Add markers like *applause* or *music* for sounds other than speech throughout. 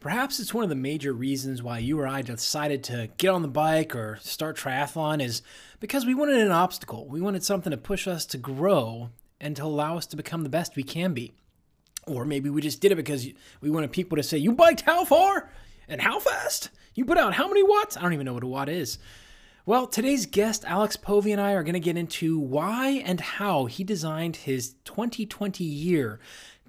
Perhaps it's one of the major reasons why you or I decided to get on the bike or start triathlon is because we wanted an obstacle. We wanted something to push us to grow and to allow us to become the best we can be. Or maybe we just did it because we wanted people to say, You biked how far? And how fast? You put out how many watts? I don't even know what a watt is. Well, today's guest, Alex Povey, and I are going to get into why and how he designed his 2020 year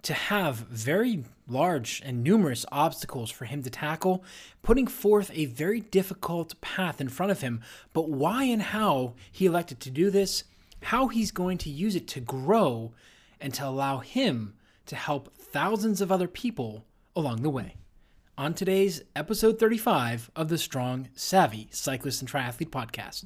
to have very large and numerous obstacles for him to tackle, putting forth a very difficult path in front of him. But why and how he elected to do this, how he's going to use it to grow, and to allow him to help thousands of other people along the way. On today's episode 35 of the Strong Savvy Cyclist and Triathlete Podcast.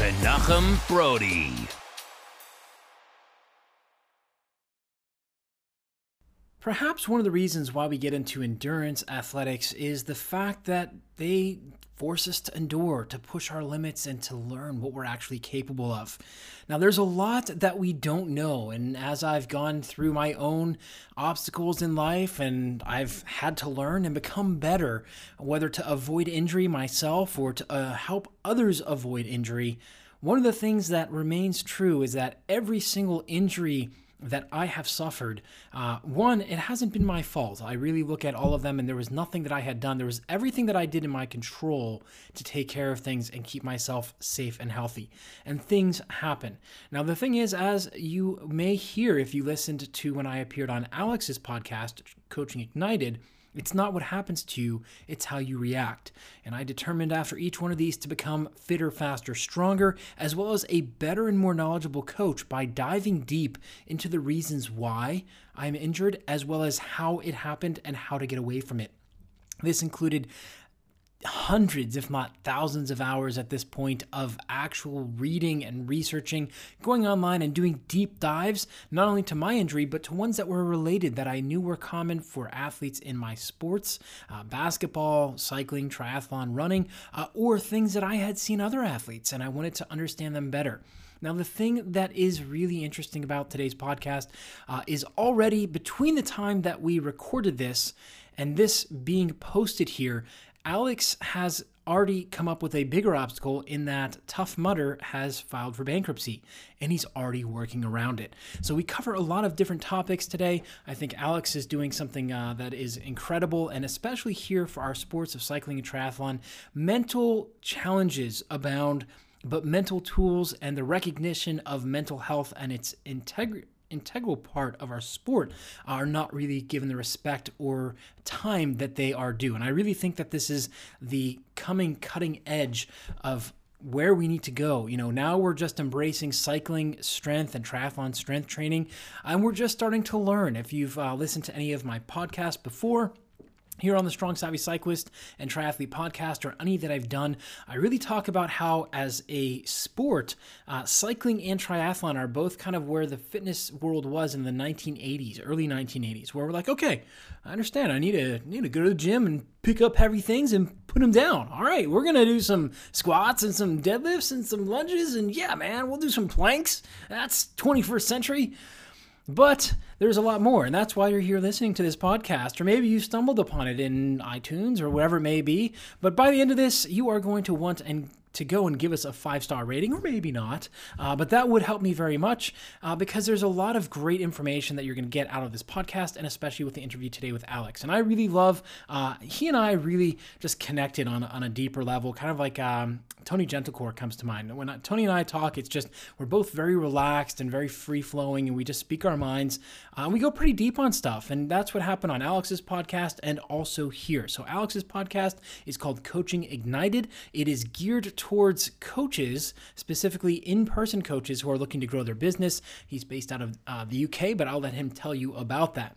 Menachem Brodie. Perhaps one of the reasons why we get into endurance athletics is the fact that they force us to endure, to push our limits, and to learn what we're actually capable of. Now, there's a lot that we don't know, and as I've gone through my own obstacles in life and I've had to learn and become better, whether to avoid injury myself or to uh, help others avoid injury, one of the things that remains true is that every single injury that I have suffered, uh, one, it hasn't been my fault. I really look at all of them, and there was nothing that I had done. There was everything that I did in my control to take care of things and keep myself safe and healthy. And things happen. Now, the thing is, as you may hear if you listened to when I appeared on Alex's podcast, Coaching Ignited, it's not what happens to you, it's how you react. And I determined after each one of these to become fitter, faster, stronger, as well as a better and more knowledgeable coach by diving deep into the reasons why I'm injured, as well as how it happened and how to get away from it. This included hundreds, if not thousands, of hours at this point of actual reading and researching, going online and doing deep dives, not only to my injury, but to ones that were related that I knew were common for athletes in my sports uh, basketball, cycling, triathlon, running, uh, or things that I had seen other athletes, and I wanted to understand them better. Now, the thing that is really interesting about today's podcast uh, is already between the time that we recorded this and this being posted here, Alex has already come up with a bigger obstacle in that Tough Mudder has filed for bankruptcy and he's already working around it. So we cover a lot of different topics today. I think Alex is doing something uh, that is incredible and especially here for our sports of cycling and triathlon, mental challenges abound, but mental tools and the recognition of mental health and its integrity integral part of our sport are not really given the respect or time that they are due. And I really think that this is the coming cutting edge of where we need to go. You know, now we're just embracing cycling strength and triathlon strength training, and we're just starting to learn. If you've uh, listened to any of my podcasts before, here on the Strong Savvy Cyclist and Triathlete podcast, or any that I've done, I really talk about how, as a sport, uh, cycling and triathlon are both kind of where the fitness world was in the 1980s, early 1980s, where we're like, okay, I understand. I need to need to go to the gym and pick up heavy things and put them down. All right, we're gonna do some squats and some deadlifts and some lunges, and yeah, man, we'll do some planks. That's 21st century. But there's a lot more, and that's why you're here listening to this podcast, or maybe you stumbled upon it in iTunes or whatever it may be. But by the end of this, you are going to want and to go and give us a five star rating, or maybe not. Uh, but that would help me very much uh, because there's a lot of great information that you're going to get out of this podcast, and especially with the interview today with Alex. And I really love, uh, he and I really just connected on, on a deeper level, kind of like um, Tony Gentilcore comes to mind. When Tony and I talk, it's just we're both very relaxed and very free flowing, and we just speak our minds. Uh, we go pretty deep on stuff, and that's what happened on Alex's podcast and also here. So, Alex's podcast is called Coaching Ignited, it is geared towards coaches, specifically in person coaches who are looking to grow their business. He's based out of uh, the UK, but I'll let him tell you about that.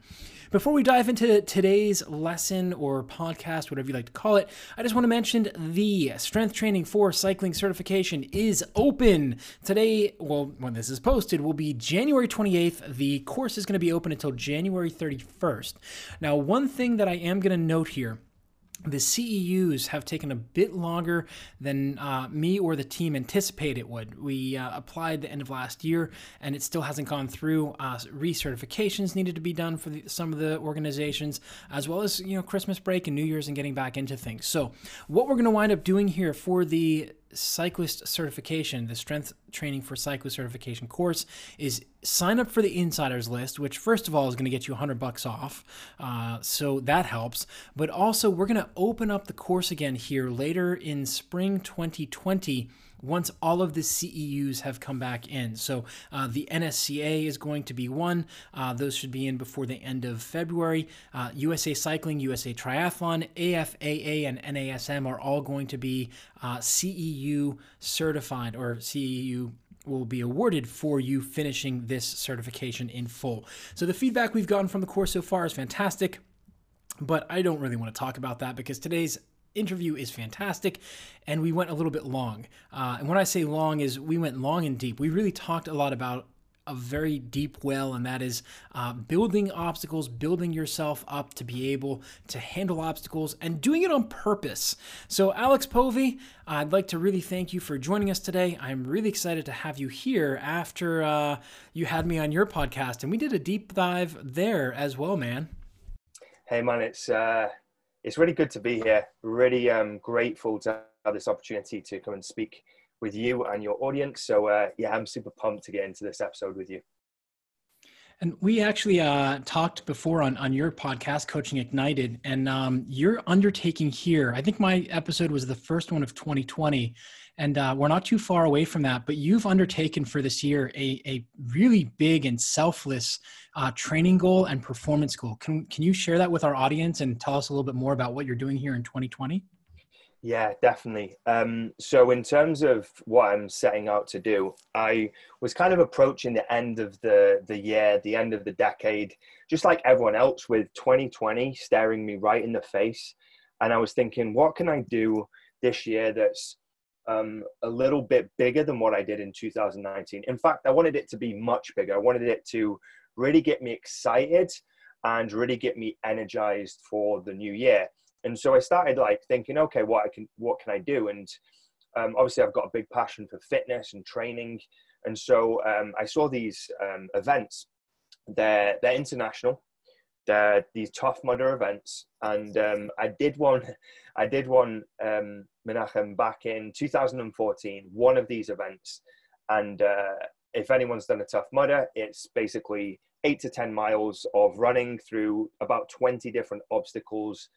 Before we dive into today's lesson or podcast, whatever you like to call it, I just want to mention the strength training for cycling certification is open. Today, well, when this is posted, will be January 28th. The course is going to be open until January 31st. Now, one thing that I am going to note here the CEUs have taken a bit longer than uh, me or the team anticipated it would. We uh, applied the end of last year, and it still hasn't gone through. Uh, recertifications needed to be done for the, some of the organizations, as well as you know Christmas break and New Year's and getting back into things. So, what we're going to wind up doing here for the cyclist certification, the strength training for cyclist certification course, is sign up for the insiders list, which first of all is going to get you 100 bucks off. Uh, so that helps. But also, we're going to open up the course again here later in spring 2020 once all of the CEUs have come back in. So uh, the NSCA is going to be one. Uh, those should be in before the end of February. Uh, USA Cycling, USA Triathlon, AFAA, and NASM are all going to be uh, CEU certified or CEU will be awarded for you finishing this certification in full. So the feedback we've gotten from the course so far is fantastic. But I don't really want to talk about that because today's interview is fantastic and we went a little bit long uh, and when i say long is we went long and deep we really talked a lot about a very deep well, and that is uh, building obstacles, building yourself up to be able to handle obstacles, and doing it on purpose. So, Alex Povey, I'd like to really thank you for joining us today. I'm really excited to have you here after uh, you had me on your podcast, and we did a deep dive there as well, man. Hey, man, it's uh, it's really good to be here. Really um, grateful to have this opportunity to come and speak with you and your audience. So uh, yeah, I'm super pumped to get into this episode with you. And we actually uh, talked before on, on your podcast, Coaching Ignited, and um, your undertaking here. I think my episode was the first one of 2020, and uh, we're not too far away from that. But you've undertaken for this year a, a really big and selfless uh, training goal and performance goal. Can, can you share that with our audience and tell us a little bit more about what you're doing here in 2020? Yeah, definitely. Um, so, in terms of what I'm setting out to do, I was kind of approaching the end of the the year, the end of the decade, just like everyone else, with 2020 staring me right in the face, and I was thinking, what can I do this year that's um, a little bit bigger than what I did in 2019? In fact, I wanted it to be much bigger. I wanted it to really get me excited and really get me energized for the new year and so I started like thinking, okay, what I can, what can I do? And um, obviously, I've got a big passion for fitness and training, and so um, I saw these um, events. They're they're international. They're these Tough Mudder events, and um, I did one. *laughs* I did one, um, Menachem, back in 2014. One of these events, and uh, if anyone's done a Tough Mudder, it's basically eight to ten miles of running through about 20 different obstacles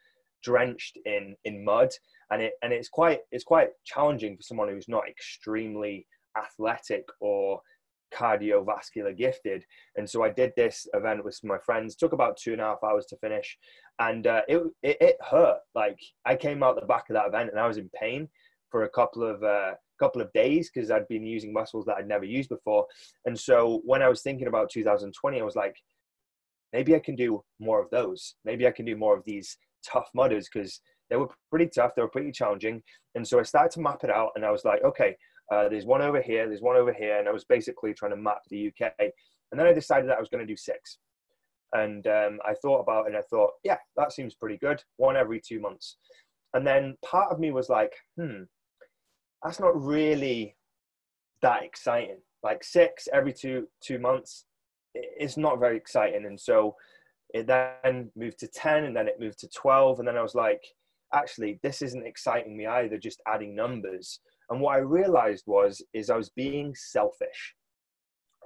drenched in in mud and it and it's quite it's quite challenging for someone who's not extremely athletic or cardiovascular gifted. And so i did this event with my friends. Took about two and a half hours to finish. And uh, it, it, it hurt. Like i came out the back of that event and i was in pain for a couple of uh, couple of days because i'd been using muscles that i'd never used before. And so when i was thinking about 2020 i was like maybe i can do more of those. Maybe i can do more of these tough mudders because they were pretty tough, they were pretty challenging. And so I started to map it out and I was like, okay, uh, there's one over here, there's one over here. And I was basically trying to map the UK. And then I decided that I was going to do six. And um, I thought about it and I thought, yeah, that seems pretty good. One every two months. And then part of me was like, hmm, that's not really that exciting. Like six every two two months, it's not very exciting. And so it then moved to 10 and then it moved to 12 and then i was like actually this isn't exciting me either just adding numbers and what i realized was is i was being selfish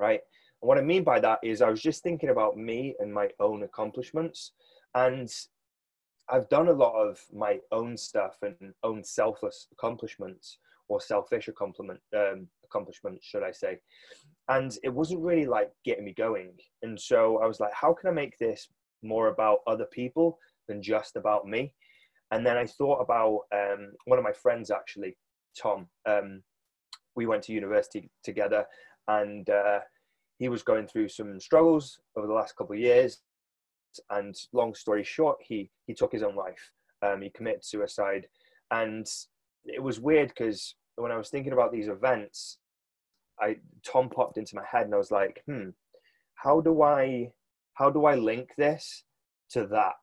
right? And what i mean by that is i was just thinking about me and my own accomplishments. And i've done a lot of my own stuff and own selfless accomplishments or selfish accomplishment um, accomplishments should i say. And it wasn't really like getting me going. And so i was like how can i make this more about other people than just about me? And then i thought about um, one of my friends actually tom um, we went to university together and uh, he was going through some struggles over the last couple of years and long story short, he he took his own life. Um, he committed suicide, and it was weird because when I was thinking about these events, I Tom popped into my head, and I was like, hmm, how do I how do I link this to that?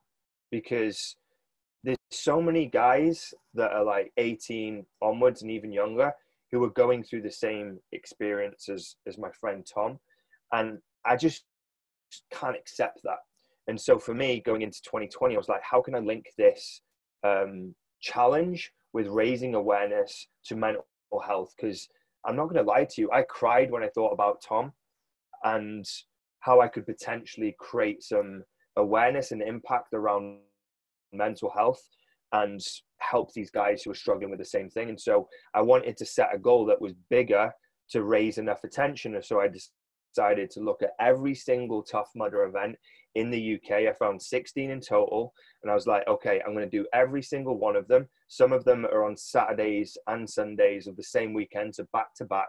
Because there's so many guys that are like 18 onwards and even younger who are going through the same experience as, as my friend Tom. And I just can't accept that. And so for me, going into 2020, I was like, how can I link this um, challenge with raising awareness to mental health? Because I'm not going to lie to you, I cried when I thought about Tom and how I could potentially create some awareness and impact around mental health and help these guys who are struggling with the same thing. And so I wanted to set a goal that was bigger to raise enough attention. And so I decided to look at every single Tough Mudder event in the UK. I found 16 in total. And I was like, okay, I'm going to do every single one of them. Some of them are on Saturdays and Sundays of the same weekend, so back to back.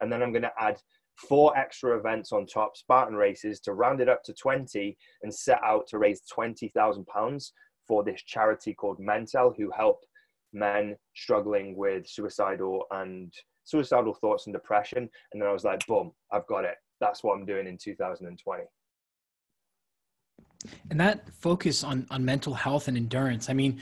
And then I'm going to add four extra events on top, Spartan races, to round it up to 20 and set out to raise £20,000 for this charity called Mental, who help men struggling with suicidal and suicidal thoughts and depression. And then I was like, boom, I've got it. That's what I'm doing in 2020 and that focus on on mental health and endurance. I mean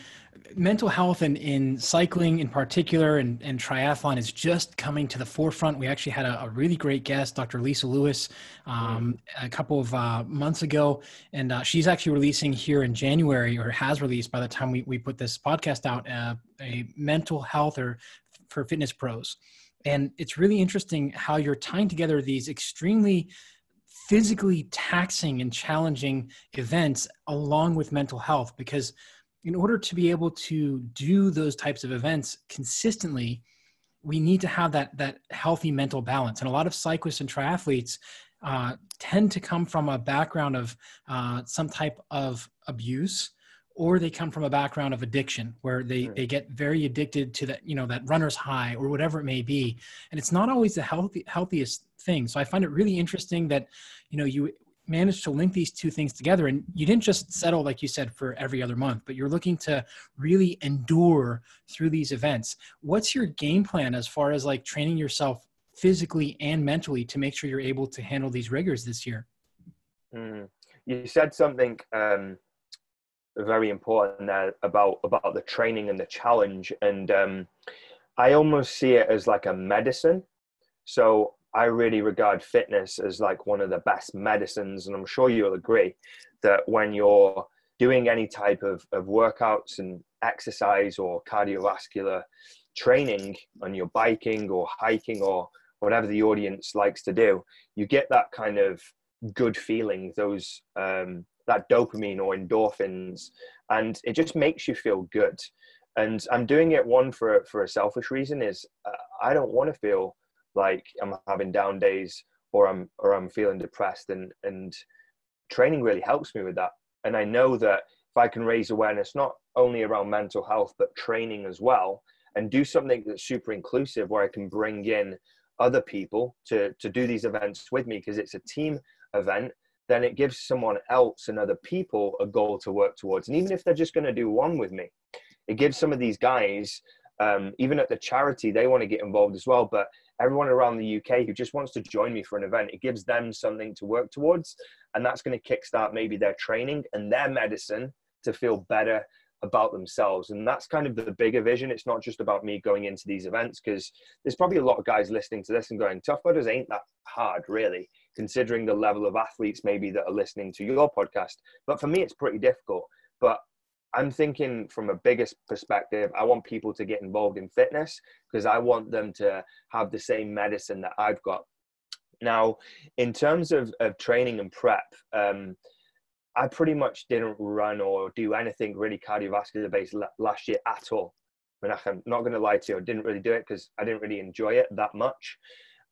mental health and in cycling in particular and, and triathlon is just coming to the forefront. We actually had a, a really great guest dr lisa lewis um, a couple of uh, months ago. And uh, she's actually releasing here in january or has released by the time we, we put this podcast out uh, a mental health or for fitness pros. And it's really interesting how you're tying together these extremely physically taxing and challenging events along with mental health because in order to be able to do those types of events consistently we need to have that that healthy mental balance. And a lot of cyclists and triathletes uh, tend to come from a background of uh, some type of abuse or they come from a background of addiction where they, they get very addicted to that you know that runner's high or whatever it may be. And it's not always the healthy, healthiest thing. So i find it really interesting that you know you managed to link these two things together. And you didn't just settle like you said for every other month but you're looking to really endure through these events. What's your game plan as far as like training yourself physically and mentally to make sure you're able to handle these rigors this year? Mm. you said something um, very important there about about the training and the challenge. And um, i almost see it as like a medicine. So I really regard fitness as like one of the best medicines, and I'm sure you'll agree that when you're doing any type of, of workouts and exercise or cardiovascular training and you're biking or hiking or whatever the audience likes to do, you get that kind of good feeling, those um, that dopamine or endorphins, and it just makes you feel good. And I'm doing it one for for a selfish reason is uh, I don't want to feel like I'm having down days or I'm or I'm feeling depressed and and training really helps me with that. And I know that if I can raise awareness not only around mental health but training as well and do something that's super inclusive where I can bring in other people to to do these events with me because it's a team event then it gives someone else and other people a goal to work towards and even if they're just going to do one with me it gives some of these guys um, even at the charity they want to get involved as well but everyone around the UK who just wants to join me for an event. It gives them something to work towards, and that's going to kickstart maybe their training and their medicine to feel better about themselves. And that's kind of the bigger vision. It's not just about me going into these events because there's probably a lot of guys listening to this and going, Tough Mudders ain't that hard, really, considering the level of athletes maybe that are listening to your podcast. But for me, it's pretty difficult. But I'm thinking from a biggest perspective, I want people to get involved in fitness because I want them to have the same medicine that I've got. Now, in terms of, of training and prep, um, I pretty much didn't run or do anything really cardiovascular based last year at all. I mean, I'm not going to lie to you, I didn't really do it because I didn't really enjoy it that much.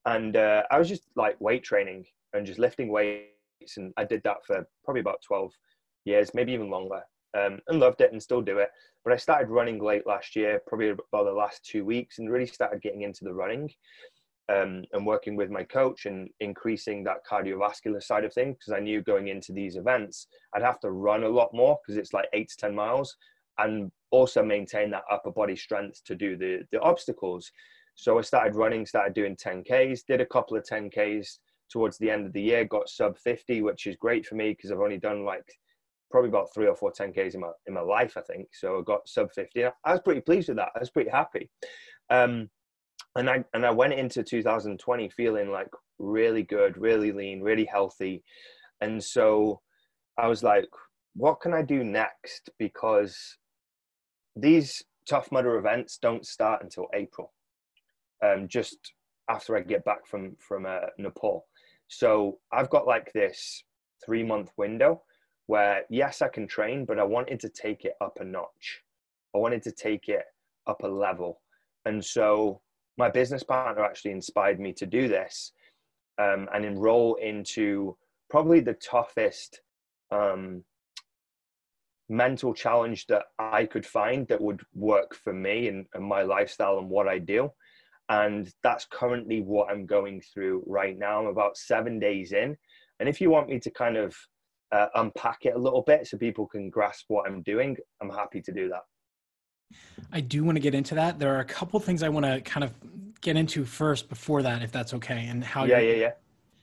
And uh, I was just like weight training and just lifting weights. And I did that for probably about 12 years, maybe even longer um, and loved it and still do it. But I started running late last year, probably about the last two weeks, and really started getting into the running. um, and working with my coach and increasing that cardiovascular side of things because I knew going into these events I'd have to run a lot more because it's like eight to ten miles and also maintain that upper body strength to do the the obstacles. So I started running, started doing 10Ks, did a couple of 10Ks towards the end of the year, got sub 50, which is great for me because I've only done like probably about three or four 10Ks in my, in my life, I think. So I got sub 50. I was pretty pleased with that. I was pretty happy. Um, and I, and I went into 2020 feeling like really good, really lean, really healthy. And so I was like, what can I do next? Because these Tough Mudder events don't start until April, um, just after I get back from from uh, Nepal. So I've got like this three month window where yes, I can train, but I wanted to take it up a notch. I wanted to take it up a level, and so my business partner actually inspired me to do this um, and enroll into probably the toughest um, mental challenge that I could find that would work for me and, and, my lifestyle and what I do. And that's currently what I'm going through right now. I'm about seven days in. And if you want me to kind of uh, unpack it a little bit so people can grasp what I'm doing, I'm happy to do that. I do want to get into that. There are a couple things I want to kind of get into first before that, if that's okay, and how. Yeah, yeah, yeah.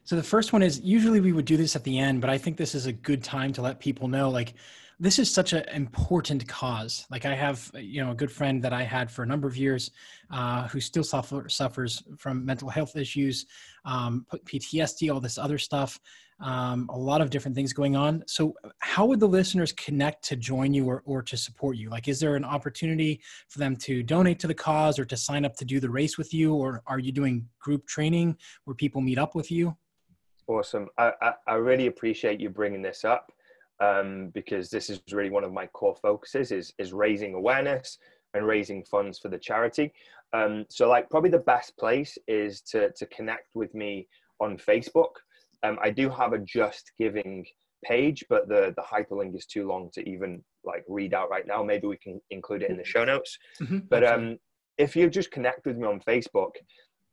So the first one is usually we would do this at the end, but I think this is a good time to let people know like this is such an important cause. Like I have, you know, a good friend that I had for a number of years, uh, who still suffer, suffers from mental health issues, um, PTSD, all this other stuff, um, a lot of different things going on. So, how would the listeners connect to join you or, or to support you? Like, is there an opportunity for them to donate to the cause or to sign up to do the race with you, or are you doing group training where people meet up with you? Awesome. I, I, I really appreciate you bringing this up um, because this is really one of my core focuses is, is raising awareness and raising funds for the charity. Um, so like probably the best place is to, to connect with me on Facebook. Um, I do have a Just Giving page, but the, the hyperlink is too long to even like read out right now. Maybe we can include it in the show notes. Mm-hmm, but um, if you just connect with me on Facebook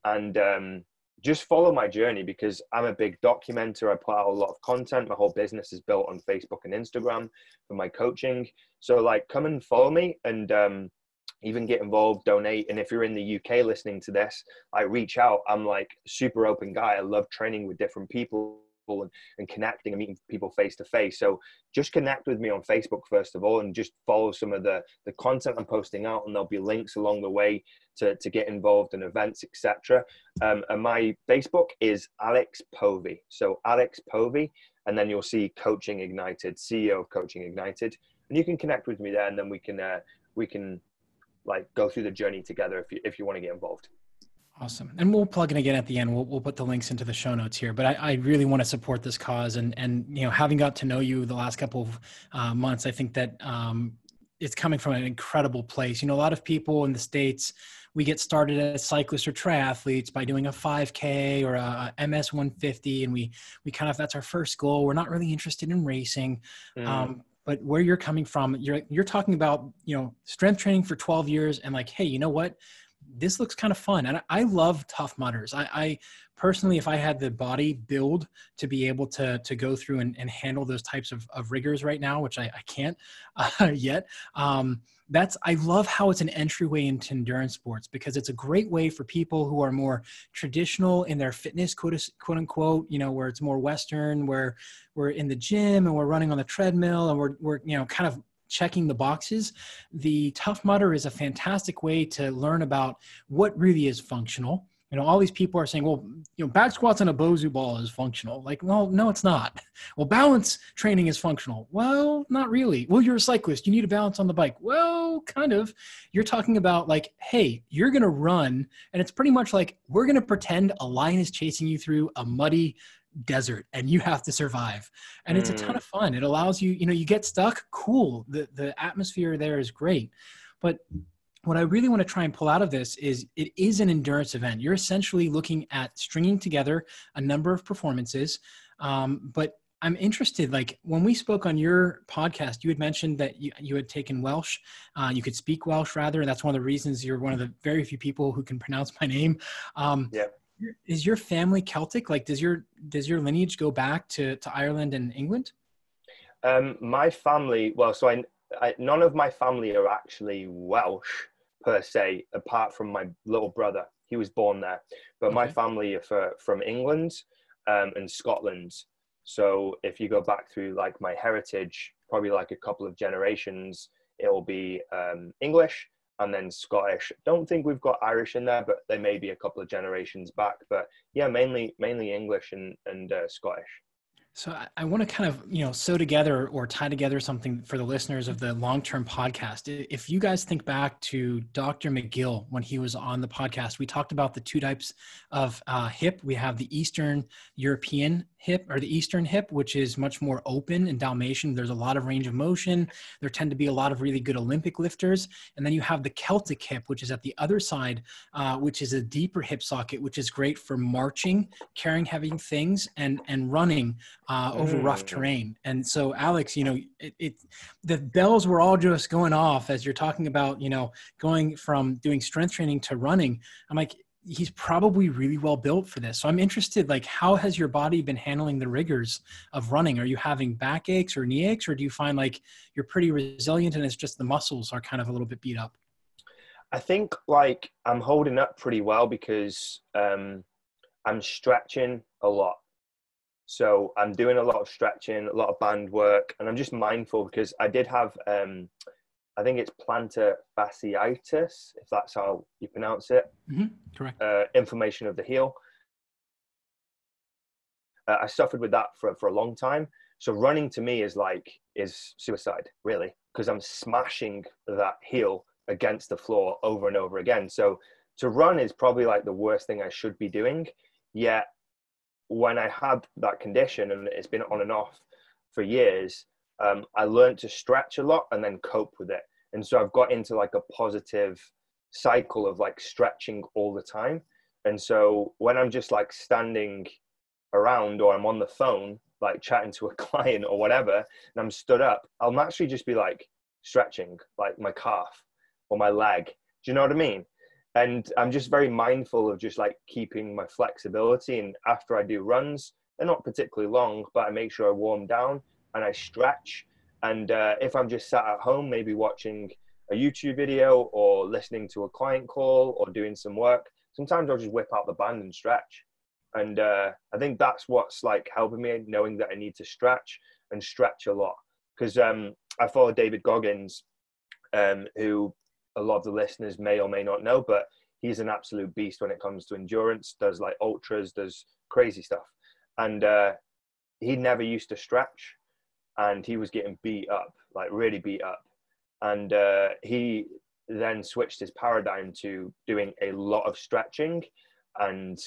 and um, just follow my journey because I'm a big documenter. I put out a lot of content. My whole business is built on Facebook and Instagram for my coaching. So like come and follow me and um, even get involved, donate. And if you're in the UK listening to this, I reach out. I'm like super open guy. I love training with different people and, and connecting and meeting people face to face. So just connect with me on Facebook first of all, and just follow some of the the content I'm posting out, and there'll be links along the way to to get involved in events, etc. Um, and my Facebook is Alex Povey. So Alex Povey, and then you'll see Coaching Ignited, CEO of Coaching Ignited, and you can connect with me there, and then we can uh, we can like go through the journey together if you if you want to get involved. Awesome. And we'll plug in again at the end. We'll, we'll put the links into the show notes here. But I, I really want to support this cause. And, and, you know, having got to know you the last couple of uh, months, I think that um, it's coming from an incredible place. You know, a lot of people in the States, we get started as cyclists or triathletes by doing a 5K or a MS 150. And we, we kind of, that's our first goal. We're not really interested in racing. Mm. Um, but where you're coming from, you're, you're talking about, you know, strength training for 12 years and like, hey, you know what? This looks kind of fun. And I, love Tough Mudders. I, I, personally, if I had the body build to be able to, to go through and, and handle those types of, of rigors right now, which I, I can't *laughs* uh, yet, um, that's, I love how it's an entryway into endurance sports because it's a great way for people who are more traditional in their fitness, quote, quote unquote, you know, where it's more Western, where we're in the gym and we're running on the treadmill and we're, we're, you know, kind of checking the boxes, the Tough Mudder is a fantastic way to learn about what really is functional. You know, all these people are saying, well, you know, back squats on a Bosu ball is functional. Like, well, no, it's not. *laughs* Well, balance training is functional. Well, not really. Well, you're a cyclist. You need a balance on the bike. Well, kind of. You're talking about like, hey, you're going to run. And it's pretty much like, we're going to pretend a lion is chasing you through a muddy desert and you have to survive and mm. it's a ton mm. of fun it allows you you know you get stuck cool the the atmosphere there is great but what I really want to try and pull out of this is it is an endurance event. You're essentially looking at stringing together a number of performances. Um, but I'm interested, like when we spoke on your podcast, you had mentioned that you, you had taken Welsh. Uh, you could speak Welsh rather. And that's one of the reasons you're one of the very few people who can pronounce my name. Um, yeah is your family Celtic? Like, does your does your lineage go back to to Ireland and England? Um, my family, well, so I, I, none of my family are actually Welsh per se, apart from my little brother. He was born there, but okay. my family are for, from England um, and Scotland. So if you go back through like my heritage, probably like a couple of generations, it will be um, English and then Scottish. Don't think we've got Irish in there, but they may be a couple of generations back. But yeah, mainly mainly English and and uh, Scottish. So I, I want to kind of, you know, sew together or tie together something for the listeners of the long-term podcast. If you guys think back to Dr. McGill when he was on the podcast, we talked about the two types of uh, hip. We have the Eastern European hip or the Eastern hip, which is much more open and Dalmatian. There's a lot of range of motion. There tend to be a lot of really good Olympic lifters. And then you have the Celtic hip, which is at the other side, uh, which is a deeper hip socket, which is great for marching, carrying heavy things, and and running uh, over mm. rough terrain. And so, Alex, you know, it, it the bells were all just going off as you're talking about, you know, going from doing strength training to running. I'm like, he's probably really well built for this. So I'm interested, like, how has your body been handling the rigors of running? Are you having back aches or knee aches, or do you find like you're pretty resilient and it's just the muscles are kind of a little bit beat up? I think like I'm holding up pretty well because um, I'm stretching a lot. So I'm doing a lot of stretching, a lot of band work, and I'm just mindful because I did have um, I think it's plantar fasciitis, if that's how you pronounce it. Mm-hmm. Correct. Uh, inflammation of the heel. Uh, I suffered with that for, for a long time. So running to me is like, is suicide, really, because I'm smashing that heel against the floor over and over again. So to run is probably like the worst thing I should be doing. Yet when I had that condition and it's been on and off for years, um, I learned to stretch a lot and then cope with it. And so I've got into like a positive cycle of like stretching all the time. And so when I'm just like standing around or I'm on the phone, like chatting to a *laughs* client or whatever, and I'm stood up, I'll naturally just be like stretching like my calf or my leg. Do you know what I mean? And I'm just very mindful of just like keeping my flexibility. And after I do runs, they're not particularly long, but I make sure I warm down and I stretch. And uh, if I'm just sat at home, maybe watching a YouTube video or listening to a client call or doing some work, sometimes I'll just whip out the band and stretch. And uh, I think that's what's like helping me, knowing that I need to stretch and stretch a lot. Because um, I follow David Goggins, um, who a lot of the listeners may or may not know, but he's an absolute beast when it comes to endurance, does like ultras, does crazy stuff. And uh, he never used to stretch and he was getting beat up, like really beat up. And uh, he then switched his paradigm to doing a lot of stretching. And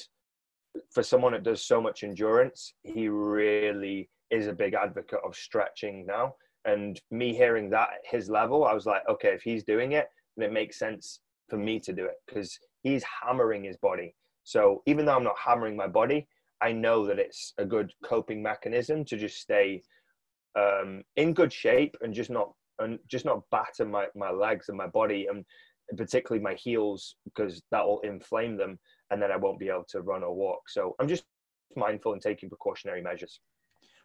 for someone that does so much endurance, he really is a big advocate of stretching now. And me hearing that at his level, I was like, okay, if he's doing it, then it makes sense for me to do it because he's hammering his body. So even though I'm not hammering my body, I know that it's a good coping mechanism to just stay um, in good shape and just not and just not batter my, my legs and my body and particularly my heels because that will inflame them and then I won't be able to run or walk. So I'm just mindful and taking precautionary measures.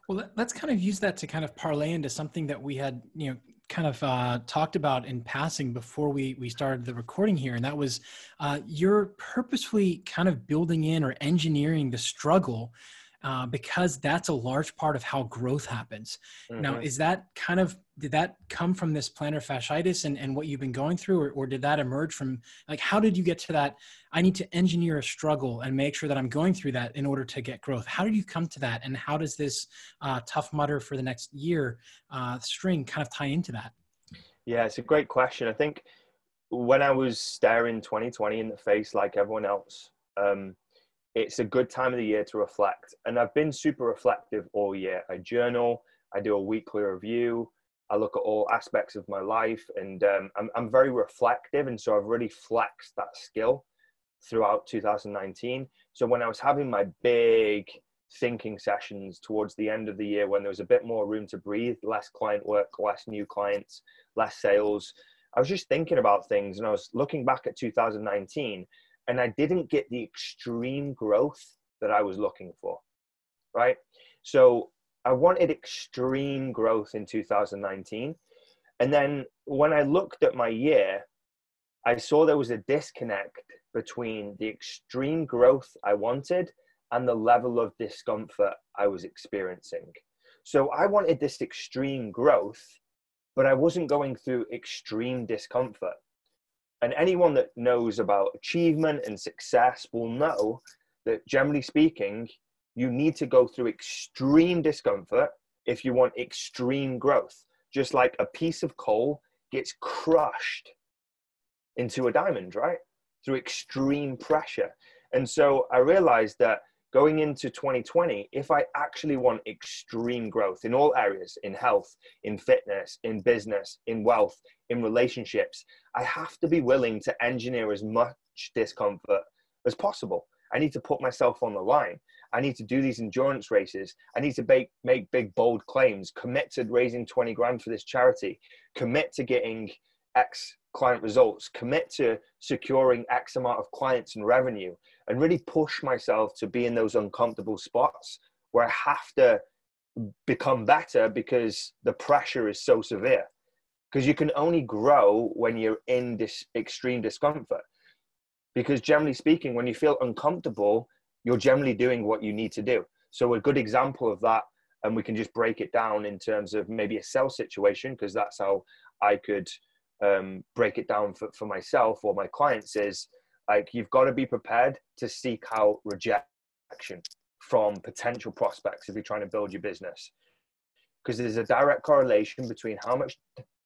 Well, let's kind of use that to kind of parlay into something that we had, you know, kind of uh, talked about in passing before we we started the recording here, and that was uh, you're purposefully kind of building in or engineering the struggle uh, because that's a large part of how growth happens. Mm-hmm. Now, is that kind of did that come from this plantar fasciitis and, and what you've been going through, or, or did that emerge from like how did you get to that? I need to engineer a struggle and make sure that I'm going through that in order to get growth. How did you come to that, and how does this uh, Tough Mudder for the next year uh, string kind of tie into that? Yeah, it's a great question. I think when I was staring 2020 in the face like everyone else. Um, it's a good time of the year to reflect. And I've been super reflective all year. I journal, I do a weekly review, I look at all aspects of my life, and um, I'm, I'm very reflective. And so I've really flexed that skill throughout 2019. So when I was having my big thinking sessions towards the end of the year, when there was a bit more room to breathe, less client work, less new clients, less sales, I was just thinking about things and I was looking back at 2019 and I didn't get the extreme growth that I was looking for, right? So I wanted extreme growth in 2019. And then when I looked at my year, I saw there was a disconnect between the extreme growth I wanted and the level of discomfort I was experiencing. So I wanted this extreme growth, but I wasn't going through extreme discomfort. And anyone that knows about achievement and success will know that generally speaking, you need to go through extreme discomfort if you want extreme growth. Just like a piece of coal gets crushed into a diamond, right? Through extreme pressure. And so I realized that going into 2020, if I actually want extreme growth in all areas, in health, in fitness, in business, in wealth, in relationships, I have to be willing to engineer as much discomfort as possible. I need to put myself on the line. I need to do these endurance races. I need to make, make big, bold claims, commit to raising 20 grand for this charity, commit to getting X client results, commit to securing X amount of clients and revenue, and really push myself to be in those uncomfortable spots where I have to become better because the pressure is so severe. Because you can only grow when you're in this extreme discomfort. Because generally speaking, when you feel uncomfortable, you're generally doing what you need to do. So a good example of that, and we can just break it down in terms of maybe a sell situation, because that's how I could um, break it down for, for myself or my clients is like you've got to be prepared to seek out rejection from potential prospects if you're trying to build your business. Because there's a direct correlation between how much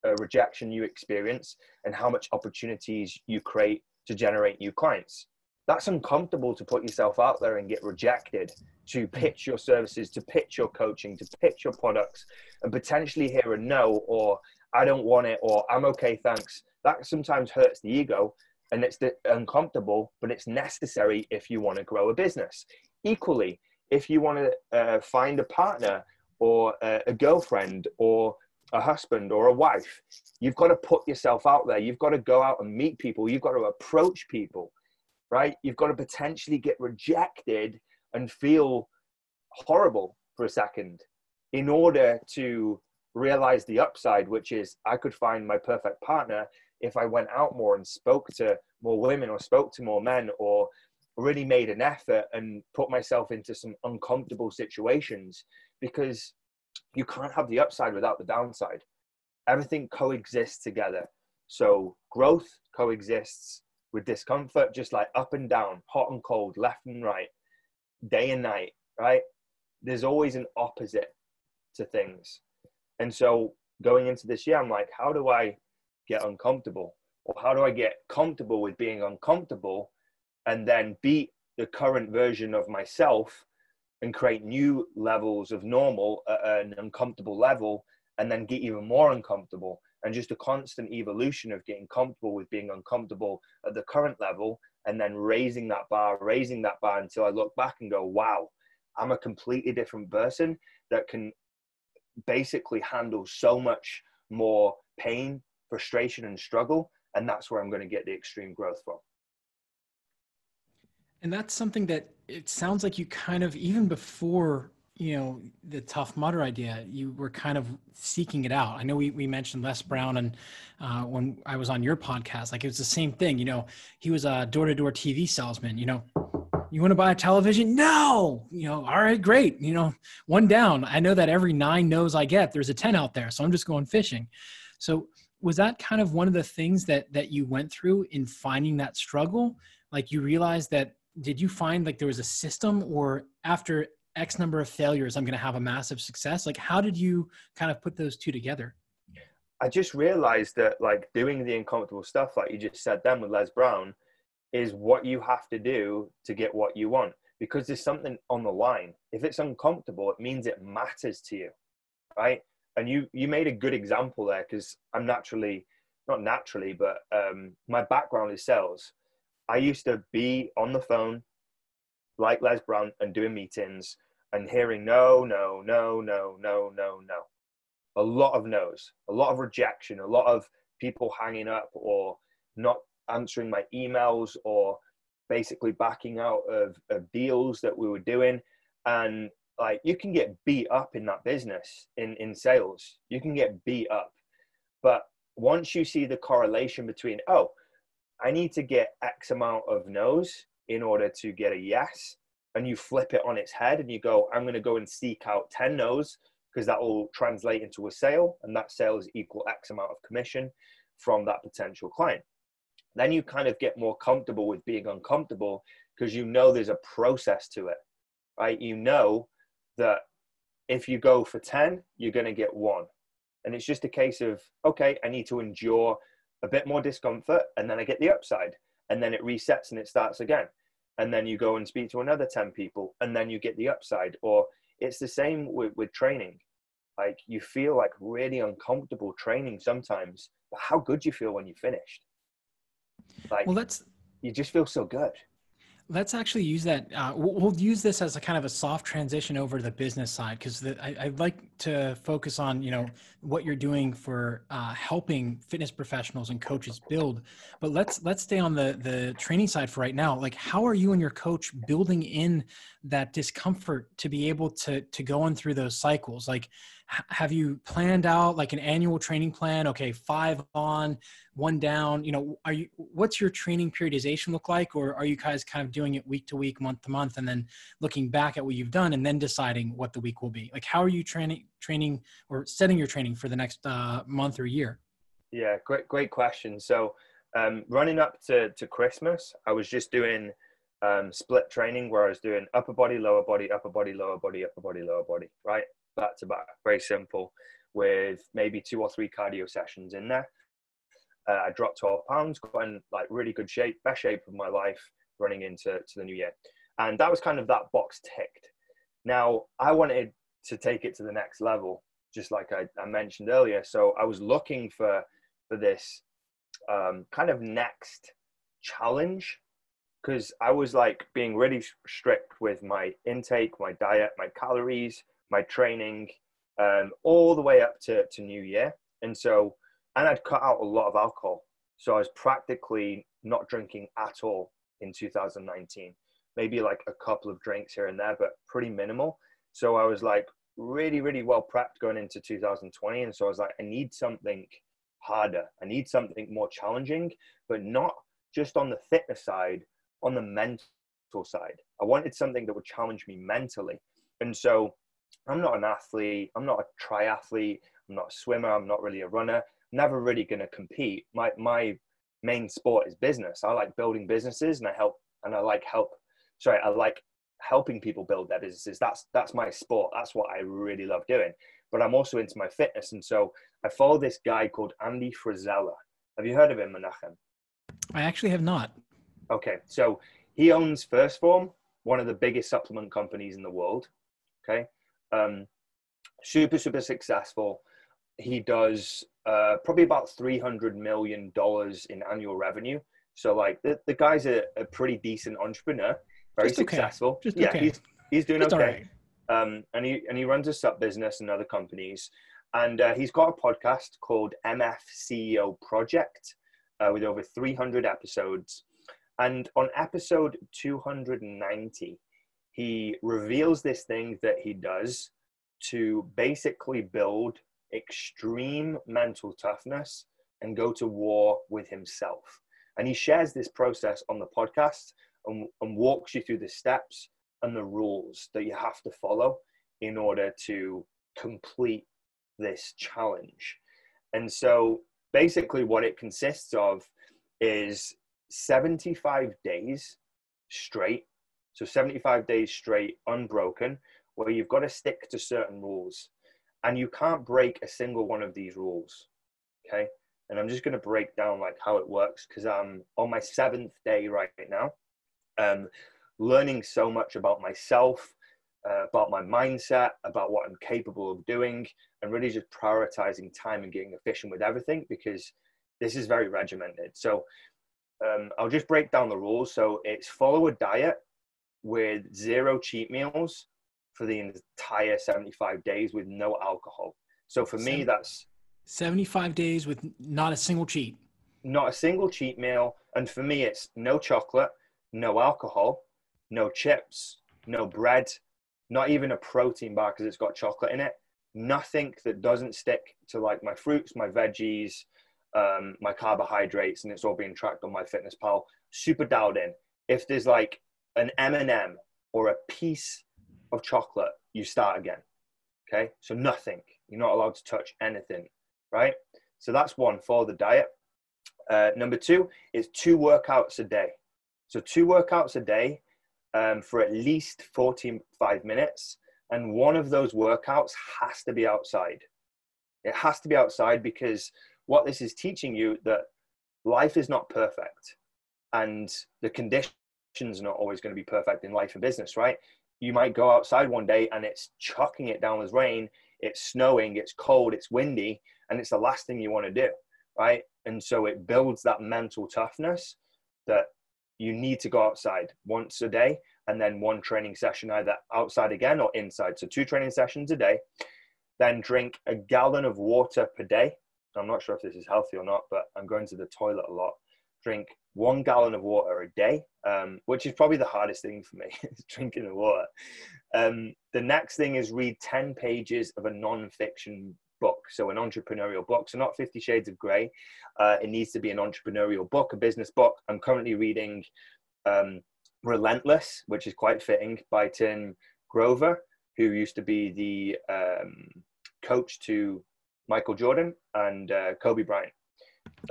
uh, rejection you experience and how much opportunities you create to generate new clients. That's uncomfortable to put yourself out there and get rejected to pitch your services to pitch your coaching to pitch your products and potentially hear a no or i don't want it or i'm okay thanks. That sometimes hurts the ego and it's uncomfortable but it's necessary if you want to grow a business. Equally if you want to uh, find a partner or a, a girlfriend or a husband or a wife you've got to put yourself out there. You've got to go out and meet people. You've got to approach people right? You've got to potentially get rejected and feel horrible for a second in order to realize the upside, which is I could find my perfect partner if I went out more and spoke to more women or spoke to more men or really made an effort and put myself into some uncomfortable situations because you can't have the upside without the downside. Everything coexists together. So growth coexists with discomfort, just like up and down, hot and cold, left and right, day and night, right? There's always an opposite to things. And so going into this year, I'm like, how do I get uncomfortable? Or how do I get comfortable with being uncomfortable and then beat the current version of myself and create new levels of normal at an uncomfortable level and then get even more uncomfortable? and just a constant evolution of getting comfortable with being uncomfortable at the current level and then raising that bar, raising that bar until I look back and go, wow, I'm a completely different person that can basically handle so much more pain, frustration, and struggle. And that's where I'm going to get the extreme growth from. And that's something that it sounds like you kind of, even before you know the tough mudder idea you were kind of seeking it out i know we, we mentioned les brown and uh, when i was on your podcast like it was the same thing you know he was a door-to-door tv salesman you know you want to buy a television no you know all right great you know one down i know that every nine no's i get there's a 10 out there so i'm just going fishing so was that kind of one of the things that that you went through in finding that struggle like you realized that did you find like there was a system or after X number of failures, I'm going to have a massive success? Like, how did you kind of put those two together? I just realized that, like, doing the uncomfortable stuff, like you just said then with Les Brown, is what you have to do to get what you want because there's something on the line. If it's uncomfortable, it means it matters to you, right? And you you made a good example there because I'm naturally, not naturally, but um, my background is sales. I used to be on the phone like Les Brown and doing meetings and hearing no, no, no, no, no, no, no. A lot of no's, a lot of rejection, a lot of people hanging up or not answering my emails or basically backing out of, of deals that we were doing. And like you can get beat up in that business in, in sales. You can get beat up. But once you see the correlation between, oh, I need to get X amount of no's in order to get a yes, and you flip it on its head and you go, I'm going to go and seek out 10 no's because that will translate into a sale, and that sale is equal X amount of commission from that potential client. Then you kind of get more comfortable with being uncomfortable because you know there's a process to it, right? You know that if you go for 10, you're going to get one. And it's just a case of, okay, I need to endure a bit more discomfort and then I get the upside. And then it resets and it starts again. And then you go and speak to another 10 people and then you get the upside. Or it's the same with, with training. Like you feel like really uncomfortable training sometimes, but how good you feel when you finished. Like, well, that's you just feel so good let's actually use that. Uh, we'll, use this as a kind of a soft transition over to the business side because I'd like to focus on you know what you're doing for uh, helping fitness professionals and coaches build. But let's let's stay on the the training side for right now. Like, how are you and your coach building in that discomfort to be able to to go on through those cycles? Like, have you planned out like an annual training plan? Okay five on one down you know are you what's your training periodization look like? Or are you guys kind of doing it week to week month to month and then looking back at what you've done and then deciding what the week will be? Like how are you training training or setting your training for the next uh, month or year? Yeah great great question. So um, running up to, to christmas i was just doing um, split training where i was doing upper body lower body upper body lower body upper body lower body right back to back, very simple, with maybe two or three cardio sessions in there. Uh, I dropped 12 pounds, got in like really good shape, best shape of my life running into to the new year. And that was kind of that box ticked. Now, I wanted to take it to the next level, just like I, I mentioned earlier. So I was looking for, for this um, kind of next challenge because I was like being really strict with my intake, my diet, my calories, my training, um, all the way up to, to New Year. And so, and I'd cut out a lot of alcohol. So I was practically not drinking at all in 2019. Maybe like a couple of drinks here and there, but pretty minimal. So I was like really, really well prepped going into 2020. And so I was like, I need something harder. I need something more challenging, but not just on the fitness side, on the mental side. I wanted something that would challenge me mentally. And so I'm not an athlete. I'm not a triathlete. I'm not a swimmer. I'm not really a runner. Never really going to compete. My my main sport is business. I like building businesses, and I help and I like help. Sorry, I like helping people build their businesses. That's that's my sport. That's what I really love doing. But I'm also into my fitness, and so I follow this guy called Andy Frisella. Have you heard of him, Menachem? I actually have not. Okay, so he owns 1st Form, one of the biggest supplement companies in the world. Okay, um, super, super successful. He does uh, probably about $300 million in annual revenue. So, like, the, the guy's a, a pretty decent entrepreneur, very Just successful. Okay. Just yeah, okay. he's, he's doing Just okay. Right. Um, and, he, and he runs a sub business and other companies. And uh, he's got a podcast called MF CEO Project uh, with over 300 episodes. And on episode 290, he reveals this thing that he does to basically build extreme mental toughness and go to war with himself. And he shares this process on the podcast and, and walks you through the steps and the rules that you have to follow in order to complete this challenge. And so basically, what it consists of is 75 days straight so 75 days straight, unbroken, where you've got to stick to certain rules. And you can't break a single one of these rules. Okay. And I'm just going to break down like how it works because I'm on my seventh day right now, um, learning so much about myself, uh, about my mindset, about what I'm capable of doing, and really just prioritizing time and getting efficient with everything because this is very regimented. So um, I'll just break down the rules. So it's follow a diet with zero cheat meals for the entire 75 days with no alcohol. So for me, that's 75 days with not a single cheat. Not a single cheat meal. And for me, it's no chocolate, no alcohol, no chips, no bread, not even a protein bar because it's got chocolate in it. Nothing that doesn't stick to like my fruits, my veggies, um, my carbohydrates, and it's all being tracked on MyFitnessPal. Super dialed in. If there's like an M&M or a piece of chocolate, you start again. Okay, so nothing. You're not allowed to touch anything, right? So that's one for the diet. Uh, number two is two workouts a day. So two workouts a day um, for at least 45 minutes. And one of those workouts has to be outside. It has to be outside because what this is teaching you that life is not perfect and the conditions are not always going to be perfect in life and business, right? You might go outside one day and it's chucking it down with rain, it's snowing, it's cold, it's windy, and it's the last thing you want to do, right? And so it builds that mental toughness that you need to go outside once a day and then one training session either outside again or inside. So two training sessions a day. Then drink a gallon of water per day. I'm not sure if this is healthy or not, but I'm going to the toilet a lot. Drink one gallon of water a day, um, which is probably the hardest thing for me, *laughs* is drinking the water. Um, the next thing is read 10 pages of a non-fiction book, so an entrepreneurial book. So not Fifty Shades of Grey. Uh, it needs to be an entrepreneurial book, a business book. I'm currently reading um, Relentless, which is quite fitting by Tim Grover, who used to be the um, coach to Michael Jordan and uh, Kobe Bryant.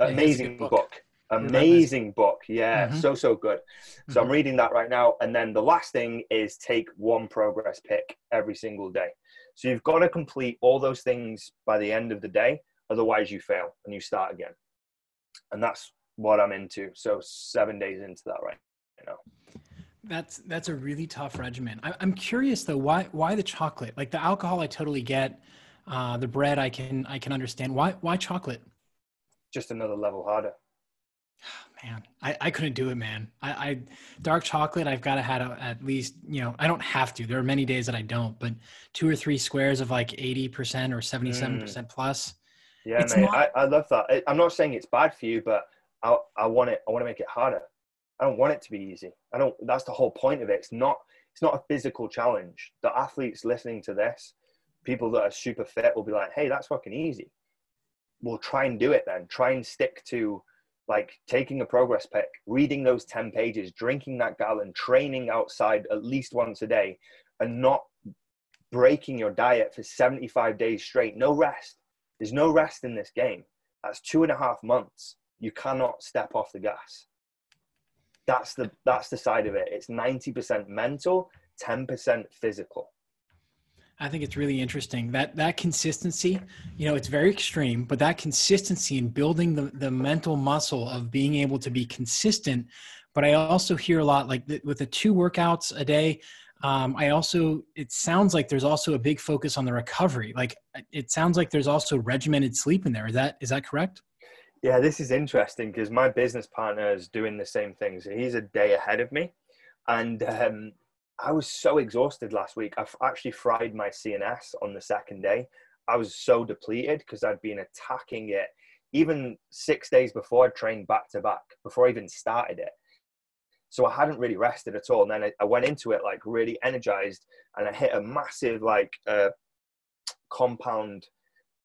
Amazing book. book. Amazing book. Yeah, mm-hmm. so, so good. So mm-hmm. I'm reading that right now. And then the last thing is take one progress pic every single day. So you've got to complete all those things by the end of the day, otherwise you fail and you start again. And that's what I'm into. So seven days into that right now. That's that's a really tough regimen. I, am curious though, why why the chocolate? Like the alcohol, I totally get. Uh, the bread, I can I can understand. Why why chocolate? Just another level harder man, I, I couldn't do it, man. I, I dark chocolate. I've got to have a, at least, you know, I don't have to. There are many days that I don't, but two or three squares of like eighty percent or seventy-seven mm. percent plus. Yeah, mate. Not... I, I love that. I'm not saying it's bad for you, but I I want it. I want to make it harder. I don't want it to be easy. I don't. That's the whole point of it. It's not. It's not a physical challenge. The athletes listening to this, people that are super fit, will be like, "Hey, that's fucking easy." We'll try and do it then. Try and stick to like taking a progress pic, reading those 10 pages, drinking that gallon, training outside at least once a day, and not breaking your diet for 75 days straight. No rest. There's no rest in this game. That's two and a half months. You cannot step off the gas. That's the that's the side of it. It's 90% mental, 10% physical. I think it's really interesting that that consistency, you know, it's very extreme, but that consistency in building the, the mental muscle of being able to be consistent. But I also hear a lot like the, with the two workouts a day. Um, I also, it sounds like there's also a big focus on the recovery. Like it sounds like there's also regimented sleep in there. Is that, is that correct? Yeah, this is interesting because my business partner is doing the same thing. So he's a day ahead of me. And um, I was so exhausted last week. I've actually fried my CNS on the second day. I was so depleted because I'd been attacking it even six days before I trained back to back, before I even started it. So I hadn't really rested at all. And then I, I went into it like really energized and I hit a massive like uh, compound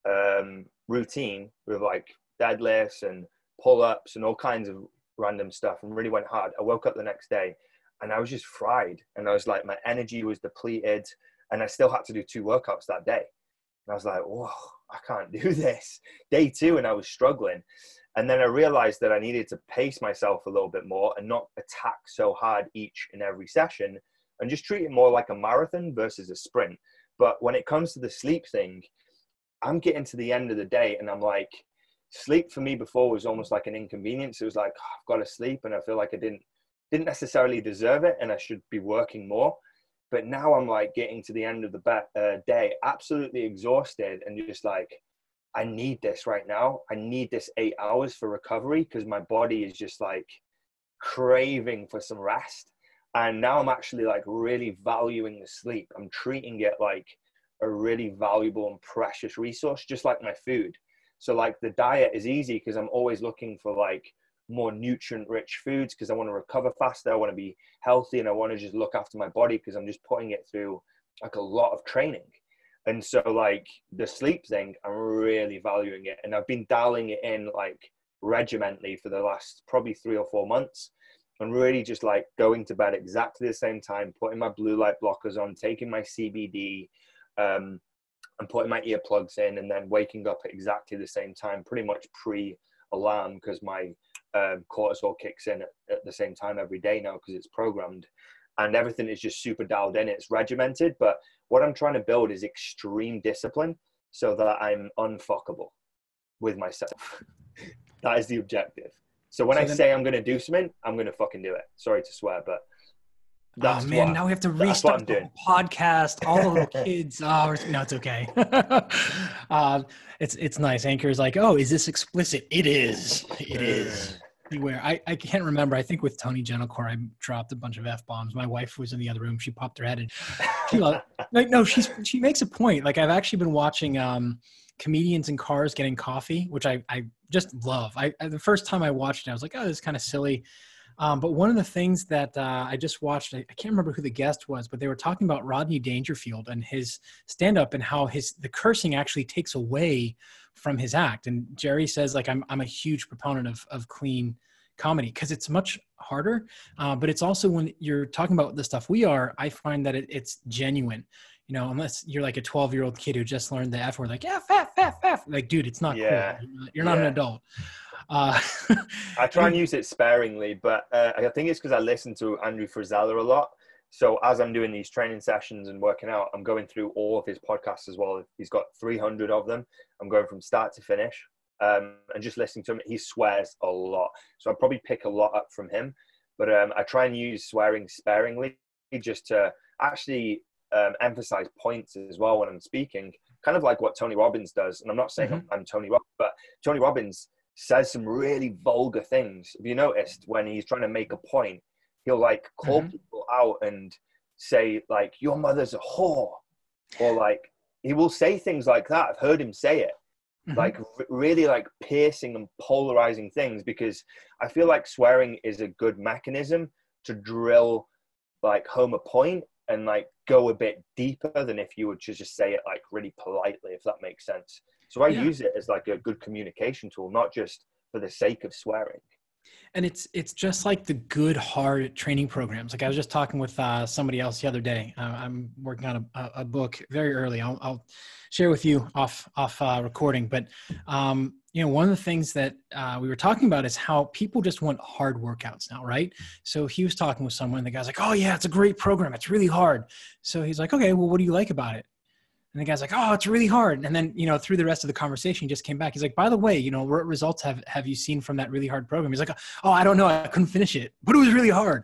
um, routine with like deadlifts and pull ups and all kinds of random stuff and really went hard. I woke up the next day and I was just fried. And I was like, my energy was depleted, and I still had to do two workouts that day. And I was like, whoa, I can't do *laughs* this. Day two, and I was struggling. And then I realized that I needed to pace myself a little bit more and not attack so hard each and every session and just treat it more like a marathon versus a sprint. But when it comes to the sleep thing, I'm getting to the end of the day and I'm like, sleep for me before was almost like an inconvenience. It was like, oh, I've got to sleep and I feel like I didn't didn't necessarily deserve it and I should be working more. But now I'm like getting to the end of the uh, day, absolutely exhausted and just like, I need this right now. I need this eight hours for recovery because my body is just like craving for some rest. And now I'm actually like really valuing the sleep. I'm treating it like a really valuable and precious resource, just like my food. So like the diet is easy because I'm always looking for like more nutrient rich foods because I want to recover faster. I want to be healthy and I want to just look after my body because I'm just putting it through like a lot of training. And so like the sleep thing, I'm really valuing it. And I've been dialing it in like regimentally for the last probably three or four months. And really just like going to bed exactly the same time, putting my blue light blockers on, taking my CBD, um, and putting my earplugs in, and then waking up at exactly the same time, pretty much pre alarm because my um, cortisol kicks in at, at, the same time every day now because it's programmed and everything is just super dialed in. It's regimented, but what I'm trying to build is extreme discipline so that I'm unfuckable with myself. *laughs* that is the objective. So when so I then, say I'm going to do something, I'm going to fucking do it. Sorry to swear, but that's oh man, now we have to restart the podcast. All the little *laughs* kids. Oh, no, it's okay. uh, *laughs* it's it's nice. Anchor is like, oh, is this explicit? It is. It is. Beware. I, I can't remember. I think with Tony Gentilcore, I dropped a bunch of f bombs. My wife was in the other room. She popped her head and she *laughs* like no, she's she makes a point. Like I've actually been watching um comedians in cars getting coffee, which I I just love. I, I the first time I watched it, I was like, oh, this is kind of silly. Um, but one of the things that uh, I just watched, I, I, can't remember who the guest was, but they were talking about Rodney Dangerfield and his stand up and how his the cursing actually takes away from his act. And Jerry says, like, I'm, I'm a huge proponent of, of clean comedy because it's much harder. Uh, but it's also when you're talking about the stuff we are, I find that it, it's genuine. You know, unless you're like a 12 year old kid who just learned the F word, like, yeah, fat, fat, fat. Like, dude, it's not yeah. cool. You're not, yeah. an adult. Uh, I *laughs* try and use it sparingly, but uh, I think it's because I listen to Andrew Frisella a lot. So as I'm doing these training sessions and working out, I'm going through all of his podcasts as well. He's got 300 of them. I'm going from start to finish um, and just listening to him. He swears a lot, so I probably pick a lot up from him. But um, I try and use swearing sparingly, just to actually um, emphasize points as well when I'm speaking. Kind of like what Tony Robbins does. And I'm not saying mm-hmm. I'm, I'm Tony Robbins, but Tony Robbins says some really vulgar things. Have you noticed when he's trying to make a point, he'll like call mm-hmm. people out and say like, "Your mother's a whore," or like he will say things like that. I've heard him say it, mm-hmm. like r- really like piercing and polarizing things because I feel like swearing is a good mechanism to drill like home a point and like go a bit deeper than if you would just say it like really politely, if that makes sense. So I yeah. use it as like a good communication tool, not just for the sake of swearing. And it's it's just like the good hard training programs. Like I was just talking with uh, somebody else the other day. Uh, I'm working on a, a book very early. I'll, I'll, share with you off off uh, recording. But um, you know, one of the things that uh, we were talking about is how people just want hard workouts now, right? So he was talking with someone. The guy's like, "Oh yeah, it's a great program. It's really hard." So he's like, "Okay, well, what do you like about it?" And the guy's like, "Oh, it's really hard." And then, you know, through the rest of the conversation, he just came back. He's like, "By the way, you know, what results have have you seen from that really hard program?" He's like, "Oh, I don't know. I couldn't finish it, but it was really hard."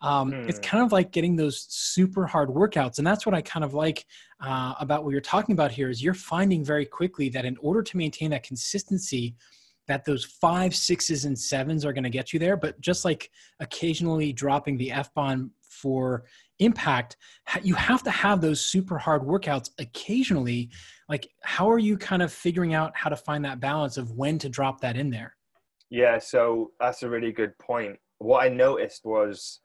Um, mm. It's kind of like getting those super hard workouts, and that's what I kind of like uh, about what you're talking about here. Is you're finding very quickly that in order to maintain that consistency, that those five, sixes, and sevens are going to get you there. But just like occasionally dropping the f bomb for impact you have to have those super hard workouts occasionally. Like how are you kind of figuring out how to find that balance of when to drop that in there? Yeah so that's a really good point. What i noticed was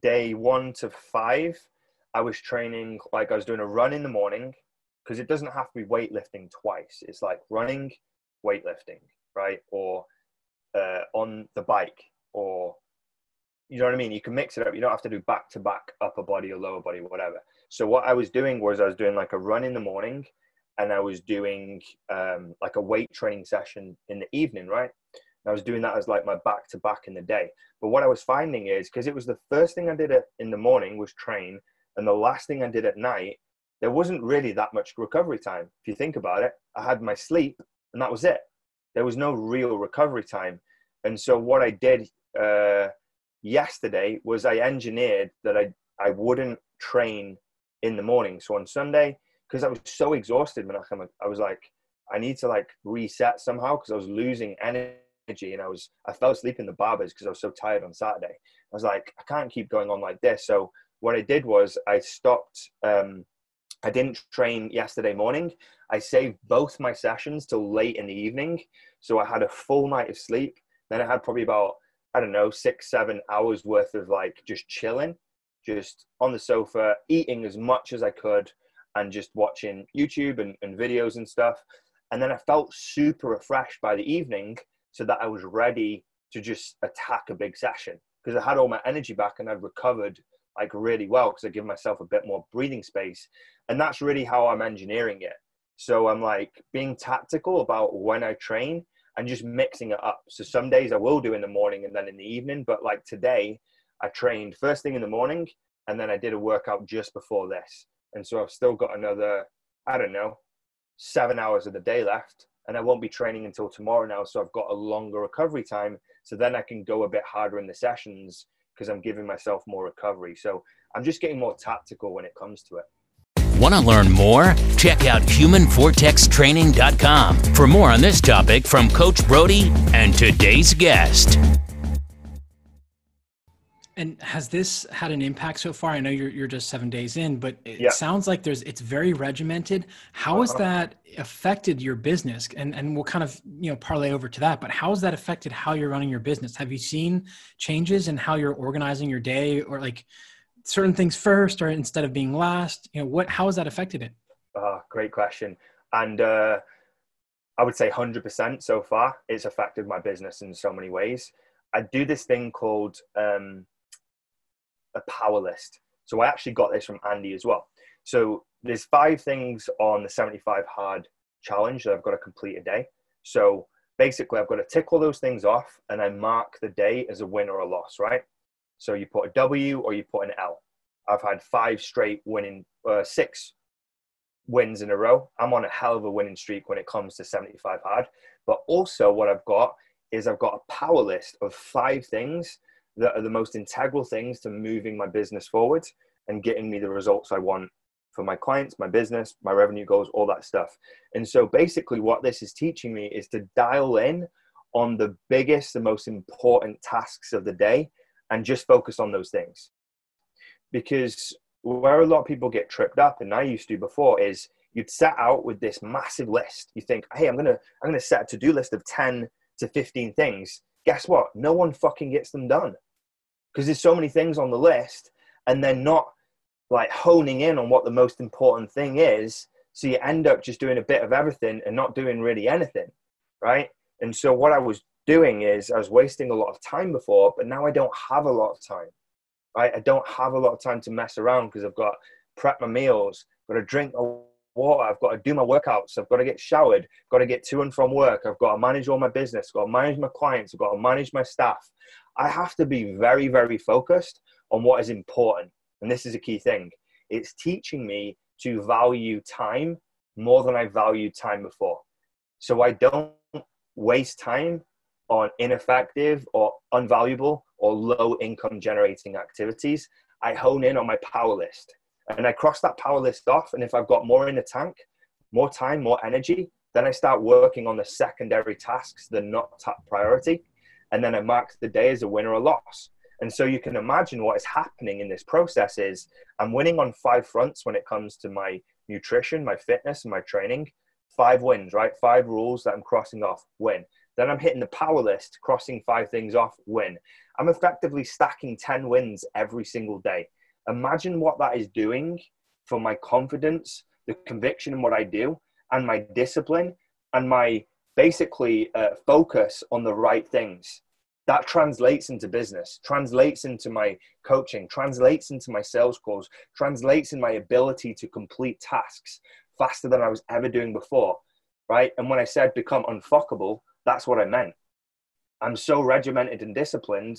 day one to five i was training like i was doing a run in the morning because it doesn't have to be weightlifting twice. It's like running weightlifting right? Or uh, on the bike or you know what I mean? You can mix it up. You don't have to do back to back upper body or lower body, whatever. So what I was doing was I was doing like a run in the morning and I was doing um, like a weight training session in the evening, right? And I was doing that as like my back to back in the day. But what I was finding is because it was the first thing I did in the morning was train, and the last thing I did at night, there wasn't really that much recovery time. If you think about it, I had my sleep and that was it. There was no real recovery time. And so what I did, uh, yesterday was I engineered that I, I wouldn't train in the morning. So on Sunday, because I was so exhausted, Menachem, I was like, I need to like reset somehow because I was losing energy and I was I fell asleep in the barbers because I was so tired on Saturday. I was like, I can't keep going on like this. So what I did was I stopped. Um, I didn't train yesterday morning. I saved both my sessions till late in the evening, so I had a full night of sleep Then I had probably about, I don't know, six, seven hours worth of like just chilling, just on the sofa, eating as much as I could and just watching YouTube and, and videos and stuff. And then I felt super refreshed by the evening so that I was ready to just attack a big session because I had all my energy back and I'd recovered like really well because I give myself a bit more breathing space. And that's really how I'm engineering it. So I'm like being tactical about when I train and just mixing it up. So some days I will do in the morning and then in the evening, but like today I trained first thing in the morning and then I did a workout just before this. And so I've still got another, I don't know, seven hours of the day left. And I won't be training until tomorrow now. So I've got a longer recovery time. So then I can go a bit harder in the sessions because I'm giving myself more recovery. So I'm just getting more tactical when it comes to it. Want to learn more? Check out humanvortextraining.com for more on this topic from Coach Brodie and today's guest. And has this had an impact so far? I know you're you're just seven days in, but it yeah. sounds like there's it's very regimented. How has uh-huh. that affected your business? And and we'll kind of you know parlay over to that. But how has that affected how you're running your business? Have you seen changes in how you're organizing your day, or like certain things first, or instead of being last? You know what? How has that affected it? Uh, great question. And uh, I would say 100% so far. It's affected my business in so many ways. I do this thing called um, a power list. So I actually got this from Andy as well. So there's five things on the 75 hard challenge that I've got to complete a day. So basically, I've got to tick all those things off and I mark the day as a win or a loss, right? So you put a W or you put an L. I've had five straight winning, uh, six wins in a row. I'm on a hell of a winning streak when it comes to 75 hard. But also, what I've got is I've got a power list of five things that are the most integral things to moving my business forward and getting me the results I want for my clients, my business, my revenue goals, all that stuff. And so basically, what this is teaching me is to dial in on the biggest, the most important tasks of the day and just focus on those things. Because where a lot of people get tripped up, and I used to before, is you'd set out with this massive list. You think, hey, I'm gonna I'm gonna set a to-do list of 10 to 15 things. Guess what? No one fucking gets them done because there's so many things on the list and they're not like honing in on what the most important thing is so you end up just doing a bit of everything and not doing really anything right and so what i was doing is i was wasting a lot of time before but now i don't have a lot of time right i don't have a lot of time to mess around because i've got to prep my meals got to drink water i've got to do my workouts i've got to get showered got to get to and from work i've got to manage all my business got to manage my clients i've got to manage my staff I have to be very, very focused on what is important. And this is a key thing. It's teaching me to value time more than I valued time before. So I don't waste time on ineffective or unvaluable or low income generating activities. I hone in on my power list and I cross that power list off. And if I've got more in the tank, more time, more energy, then I start working on the secondary tasks are not top priority and then I mark the day as a win or a loss. And so you can imagine what is happening in this process is I'm winning on five fronts when it comes to my nutrition, my fitness, and my training. Five wins, right? Five rules that I'm crossing off, win. Then I'm hitting the power list, crossing five things off, win. I'm effectively stacking 10 wins every single day. Imagine what that is doing for my confidence, the conviction in what I do, and my discipline, and my basically uh, focus on the right things that translates into business translates into my coaching translates into my sales calls translates in my ability to complete tasks faster than i was ever doing before right and when i said become unfuckable that's what i meant. I'm so regimented and disciplined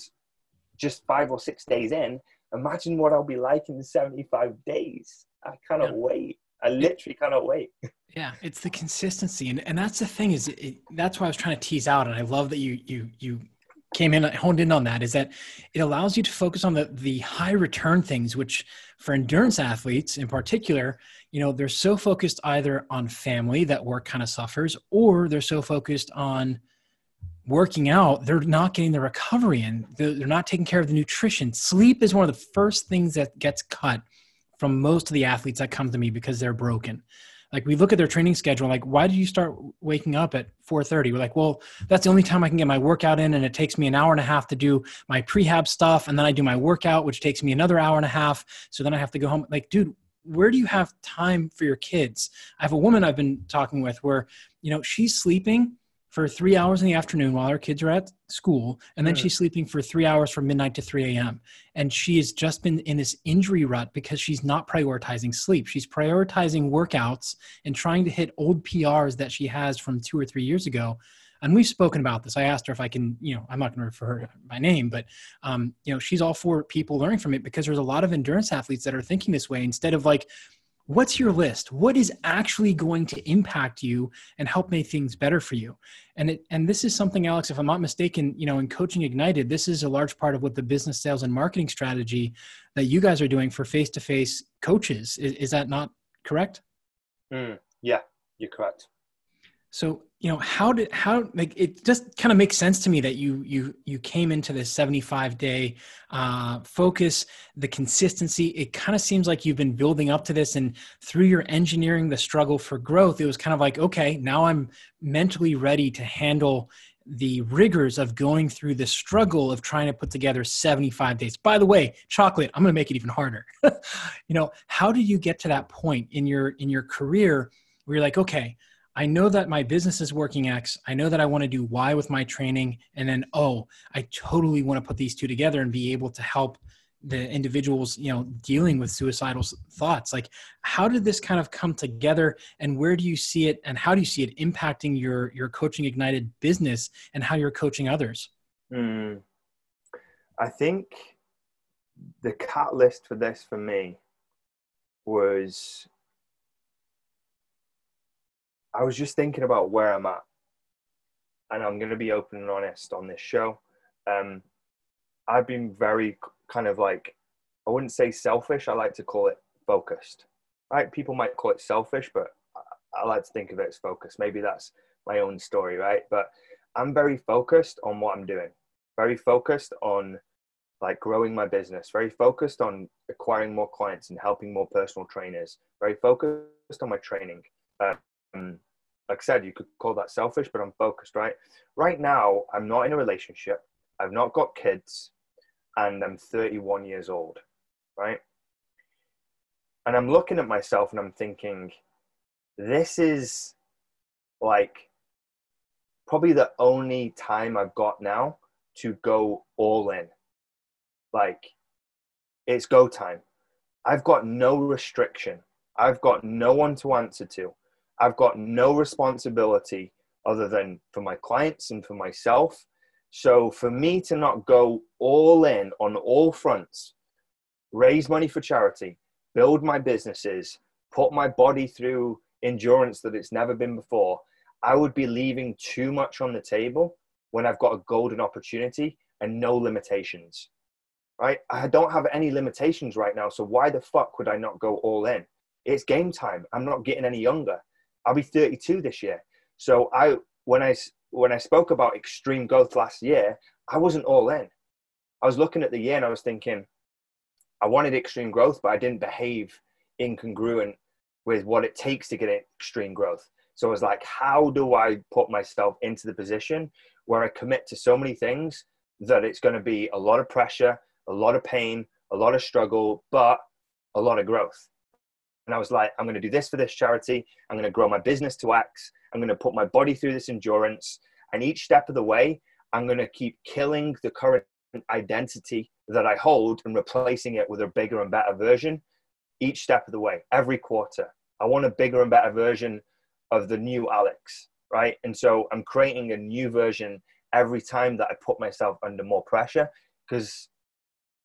just five or six days in. Imagine what i'll be like in the 75 days. I cannot yeah. wait. I literally cannot wait. Yeah it's the consistency. And, and that's the thing is it, that's why i was trying to tease out. And i love that you you you came in honed in on that is that it allows you to focus on the the high return things which for endurance athletes in particular you know they're so focused either on family that work kind of suffers or they're so focused on working out they're not getting the recovery in they're not taking care of the nutrition. Sleep is one of the first things that gets cut from most of the athletes that come to me because they're broken. Like we look at their training schedule like why did you start waking up at 4.30 we're like well that's the only time i can get my workout in and it takes me an hour and a half to do my prehab stuff and then i do my workout which takes me another hour and a half so then i have to go home. Like dude where do you have time for your kids i have a woman i've been talking with where you know she's sleeping for three hours in the afternoon while her kids are at school, and then mm. she's sleeping for three hours from midnight to 3 a.m. And she has just been in this injury rut because she's not prioritizing sleep. She's prioritizing workouts and trying to hit old PRs that she has from two or three years ago. And we've spoken about this. I asked her if I can, you know, I'm not going to refer her by name, but, um, you know, she's all for people learning from it because there's a lot of endurance athletes that are thinking this way instead of like, what's your list? What is actually going to impact you and help make things better for you? And it and this is something alex if i'm not mistaken you know in coaching ignited this is a large part of what the business sales and marketing strategy that you guys are doing for face-to-face coaches. Is, is that not correct? Mm, yeah you're correct. So you know how did how like it just kind of makes sense to me that you you you came into this 75 day uh, focus the consistency. It kind of seems like you've been building up to this and through your engineering the struggle for growth it was kind of like okay now i'm mentally ready to handle the rigors of going through the struggle of trying to put together 75 days. By the way chocolate i'm going to make it even harder. *laughs* You know how do you get to that point in your in your career where you're like okay I know that my business is working X. I know that I want to do Y with my training. And then, oh, I totally want to put these two together and be able to help the individuals, you know, dealing with suicidal thoughts. Like, how did this kind of come together and where do you see it and how do you see it impacting your, your coaching ignited business and how you're coaching others? Mm, I think the catalyst for this for me was I was just thinking about where I'm at, and I'm going to be open and honest on this show. Um, I've been very kind of like, I wouldn't say selfish. I like to call it focused. Right? People might call it selfish, but I like to think of it as focused. Maybe that's my own story, right? But I'm very focused on what I'm doing. Very focused on like growing my business. Very focused on acquiring more clients and helping more personal trainers. Very focused on my training. Um, like I said, you could call that selfish, but I'm focused, right? Right now, I'm not in a relationship. I've not got kids, and I'm 31 years old, right? And I'm looking at myself and I'm thinking, this is like probably the only time I've got now to go all in. Like, it's go time. I've got no restriction. I've got no one to answer to. I've got no responsibility other than for my clients and for myself. So for me to not go all in on all fronts, raise money for charity, build my businesses, put my body through endurance that it's never been before, I would be leaving too much on the table when I've got a golden opportunity and no limitations. Right? I don't have any limitations right now. So why the fuck would I not go all in? It's game time. I'm not getting any younger. I'll be 32 this year. So I when I when I spoke about extreme growth last year, I wasn't all in. I was looking at the year and I was thinking, I wanted extreme growth, but I didn't behave incongruent with what it takes to get extreme growth. So I was like, how do I put myself into the position where I commit to so many things that it's going to be a lot of pressure, a lot of pain, a lot of struggle, but a lot of growth. And I was like, I'm going to do this for this charity. I'm going to grow my business to X. I'm going to put my body through this endurance. And each step of the way, I'm going to keep killing the current identity that I hold and replacing it with a bigger and better version each step of the way, every quarter. I want a bigger and better version of the new Alex, right? And so I'm creating a new version every time that I put myself under more pressure because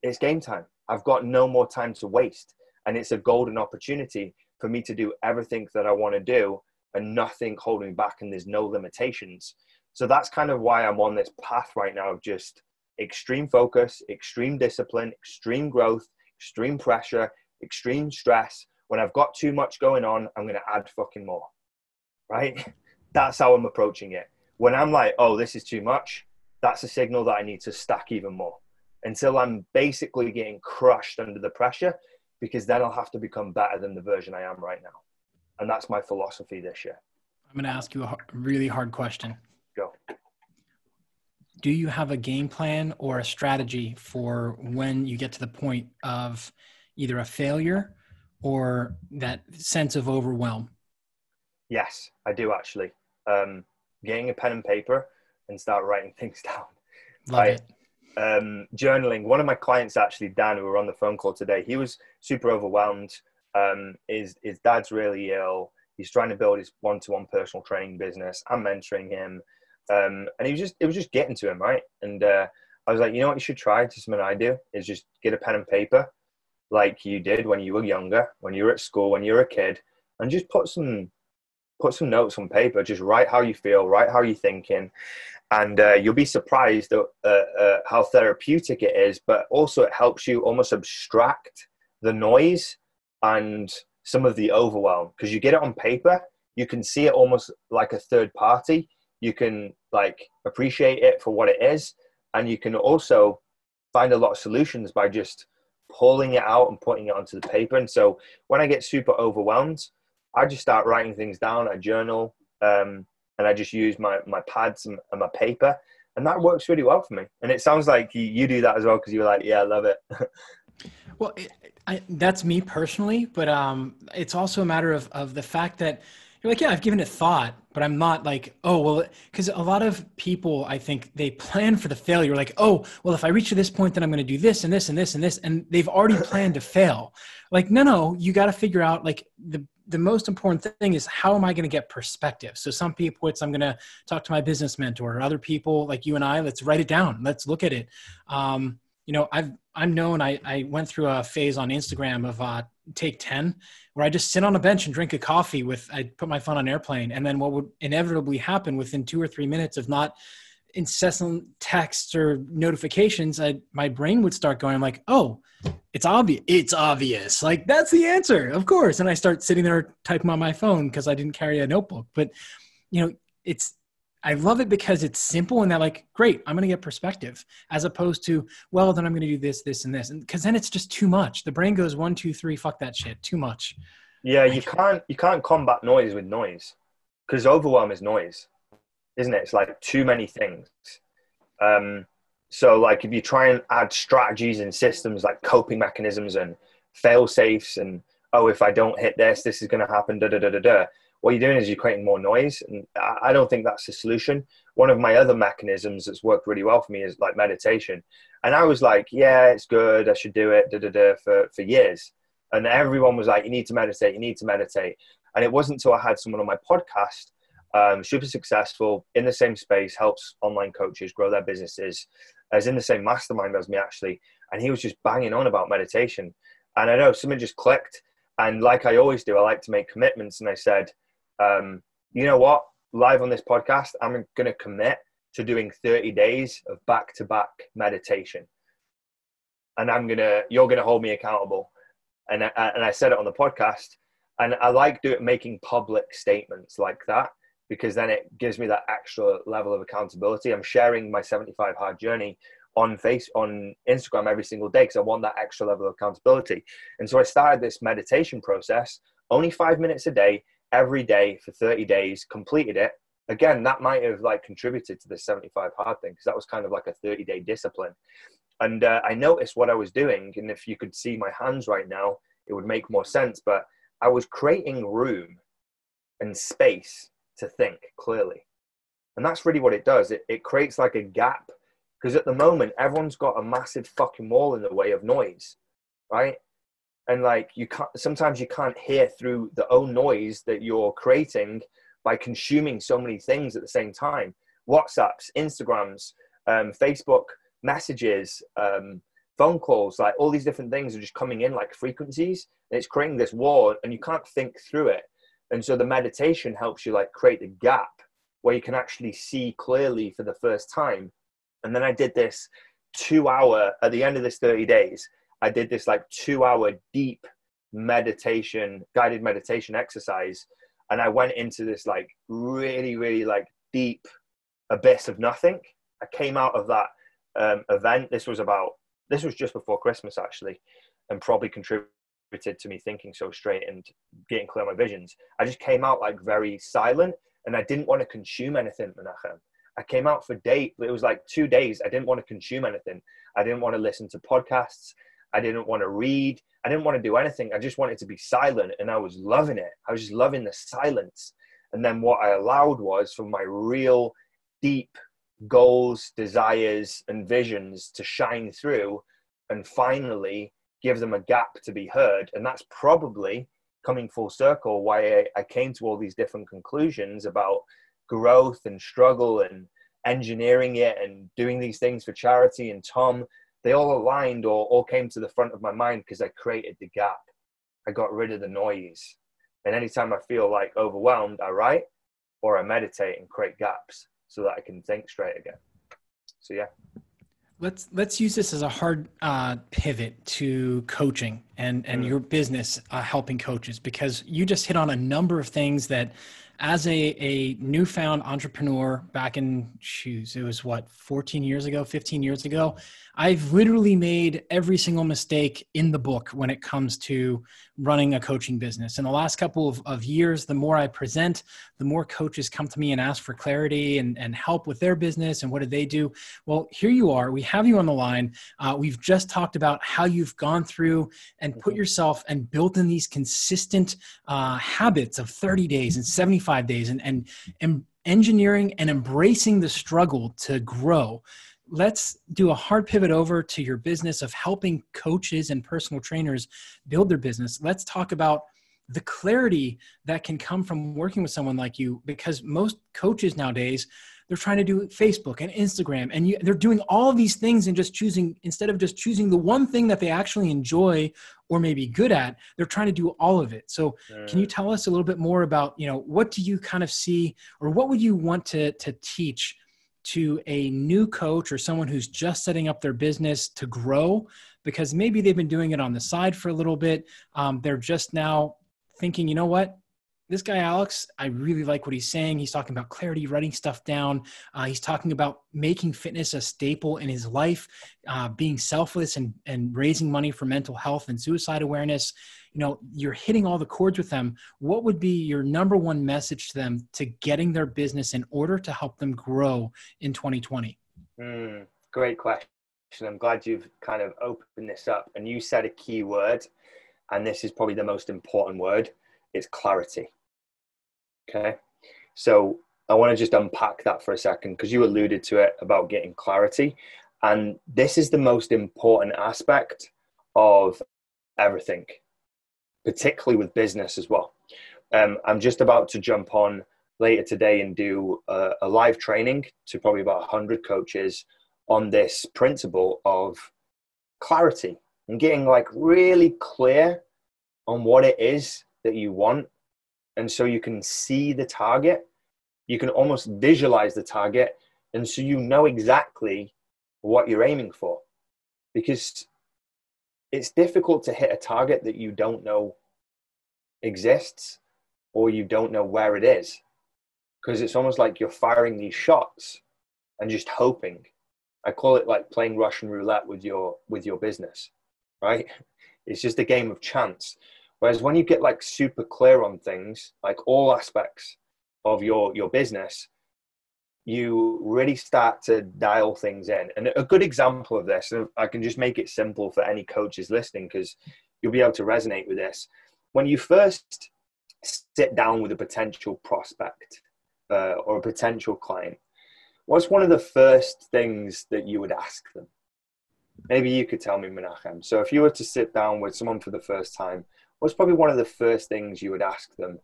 it's game time. I've got no more time to waste and it's a golden opportunity for me to do everything that I want to do and nothing holding me back and there's no limitations. So that's kind of why I'm on this path right now of just extreme focus, extreme discipline, extreme growth, extreme pressure, extreme stress. When I've got too much going on, I'm going to add fucking more. Right? *laughs* That's how I'm approaching it. When I'm like, oh, this is too much, that's a signal that I need to stack even more until I'm basically getting crushed under the pressure because then I'll have to become better than the version I am right now. And that's my philosophy this year. I'm going to ask you a really hard question. Go. Do you have a game plan or a strategy for when you get to the point of either a failure or that sense of overwhelm? Yes, I do actually. Um, getting a pen and paper and start writing *laughs* things down. Love I, it. Um, journaling. One of my clients, actually, Dan, who were on the phone call today, he was super overwhelmed. Um, his his dad's really ill. He's trying to build his one-to-one personal training business. I'm mentoring him, um, and he was just it was just getting to him right. And uh, I was like, you know what, you should try. Just something I do is just get a pen and paper, like you did when you were younger, when you were at school, when you were a kid, and just put some put some notes on paper. Just write how you feel, write how you're thinking, and uh, you'll be surprised at uh, uh, how therapeutic it is. But also, it helps you almost abstract the noise and some of the overwhelm because you get it on paper. You can see it almost like a third party. You can like appreciate it for what it is, and you can also find a lot of solutions by just pulling it out and putting it onto the paper. And so when I get super overwhelmed, I just start writing things down. I journal, um, and I just use my my pads and, and, my paper, and that works really well for me. And it sounds like you, you do that as well because you're like, yeah, I love it. *laughs* well, it, I, that's me personally, but um, it's also a matter of of the fact that you're like, yeah, I've given it thought, but I'm not like, oh, well, because a lot of people, I think they plan for the failure. Like, oh, well, if I reach to this point, then I'm going to do this and this and this and this, and they've already planned to fail. Like, no, no, you got to figure out like the the most important thing is how am I going to get perspective? So some people, it's I'm going to talk to my business mentor. Other people, like you and I, let's write it down. Let's look at it. Um, you know, I've I'm known. I I went through a phase on Instagram of uh, take ten, where I just sit on a bench and drink a coffee with. I put my phone on airplane, and then what would inevitably happen within two or three minutes of not incessant texts or notifications, I, my brain would start going like, "Oh, it's obvious. It's obvious. Like that's the answer, of course." And I start sitting there typing on my phone because I didn't carry a notebook. But you know, it's I love it because it's simple and they're like, great, I'm going to get perspective as opposed to, well, then I'm going to do this, this, and this. And because then it's just too much. The brain goes one, two, three, fuck that shit, too much. Yeah, you can't you can't combat noise with noise because overwhelm is noise, isn't it? It's like too many things. Um, so like if you try and add strategies and systems like coping mechanisms and fail safes and oh if I don't hit this, this is going to happen. Da da da da da what you're doing is you're creating more noise. And I don't think that's the solution. One of my other mechanisms that's worked really well for me is like meditation. And I was like, yeah, it's good. I should do it da, da, da, for, for years. And everyone was like, you need to meditate. You need to meditate. And it wasn't until I had someone on my podcast, um, super successful in the same space, helps online coaches grow their businesses, as in the same mastermind as me actually. And he was just banging on about meditation. And I know something just clicked. And like I always do, I like to make commitments. And I said, um, you know what? Live on this podcast, I'm going to commit to doing 30 days of back to back meditation. And I'm going to, you're going to hold me accountable. And I, and I said it on the podcast. And I like doing making public statements like that because then it gives me that extra level of accountability. I'm sharing my 75 hard journey on face on Instagram every single day because I want that extra level of accountability. And so I started this meditation process, only five minutes a day, every day for 30 days, completed it. Again, that might have like contributed to the 75 hard thing because that was kind of like a 30 day discipline. And uh, I noticed what I was doing. And if you could see my hands right now, it would make more sense. But I was creating room and space to think clearly. And that's really what it does. It, it creates like a gap because at the moment, everyone's got a massive fucking wall in the way of noise, right? and like you can't sometimes you can't hear through the own noise that you're creating by consuming so many things at the same time whatsapps instagrams um, facebook messages um, phone calls like all these different things are just coming in like frequencies and it's creating this wall and you can't think through it and so the meditation helps you like create a gap where you can actually see clearly for the first time and then i did this two hour at the end of this 30 days I did this like two hour deep meditation, guided meditation exercise. And I went into this like really, really like deep abyss of nothing. I came out of that um, event. This was about, this was just before Christmas actually, and probably contributed to me thinking so straight and getting clear on my visions. I just came out like very silent and I didn't want to consume anything, Menachem. I came out for date. It was like two days. I didn't want to consume anything. I didn't want to listen to podcasts. I didn't want to read. I didn't want to do anything. I just wanted to be silent and I was loving it. I was just loving the silence. And then what I allowed was for my real deep goals, desires, and visions to shine through and finally give them a gap to be heard. And that's probably coming full circle why I, I came to all these different conclusions about growth and struggle and engineering it and doing these things for charity and Tom they all aligned or all came to the front of my mind because I created the gap. I got rid of the noise. And anytime I feel like overwhelmed, I write or I meditate and create gaps so that I can think straight again. So yeah. Let's let's use this as a hard uh, pivot to coaching and and mm. your business uh, helping coaches because you just hit on a number of things that as a, a newfound entrepreneur back in shoes, it was what, 14 years ago, 15 years ago, I've literally made every single mistake in the book when it comes to running a coaching business. In the last couple of, of years, the more I present, the more coaches come to me and ask for clarity and, and help with their business and what do they do. Well, here you are. We have you on the line. Uh, we've just talked about how you've gone through and put mm-hmm. yourself and built in these consistent uh, habits of 30 days and 75 days and, and, and engineering and embracing the struggle to grow let's do a hard pivot over to your business of helping coaches and personal trainers build their business. Let's talk about the clarity that can come from working with someone like you because most coaches nowadays they're trying to do facebook and instagram and you, they're doing all these things and just choosing instead of just choosing the one thing that they actually enjoy or maybe good at they're trying to do all of it so can you tell us a little bit more about you know what do you kind of see or what would you want to to teach to a new coach or someone who's just setting up their business to grow because maybe they've been doing it on the side for a little bit. Um, they're just now thinking, you know what? This guy, Alex, I really like what he's saying. He's talking about clarity, writing stuff down. Uh, he's talking about making fitness a staple in his life, uh, being selfless and, and raising money for mental health and suicide awareness. You know you're hitting all the chords with them. What would be your number one message to them to getting their business in order to help them grow in 2020 mm, great question. I'm glad you've kind of opened this up and you said a key word and this is probably the most important word. It's clarity okay so i want to just unpack that for a second because you alluded to it about getting clarity and this is the most important aspect of everything particularly with business as well. Um, I'm just about to jump on later today and do a, a live training to probably about 100 coaches on this principle of clarity and getting like really clear on what it is that you want. And so you can see the target, you can almost visualize the target, and so you know exactly what you're aiming for. Because it's difficult to hit a target that you don't know exists or you don't know where it is. Because it's almost like you're firing these shots and just hoping. I call it like playing russian roulette with your with your business right? *laughs* It's just a game of chance whereas when you get like super clear on things like all aspects of your your business you really start to dial things in. And a good example of this, and I can just make it simple for any coaches listening because you'll be able to resonate with this. When you first sit down with a potential prospect uh, or a potential client, what's one of the first things that you would ask them? Maybe you could tell me, Menachem. So if you were to sit down with someone for the first time, what's probably one of the first things you would ask them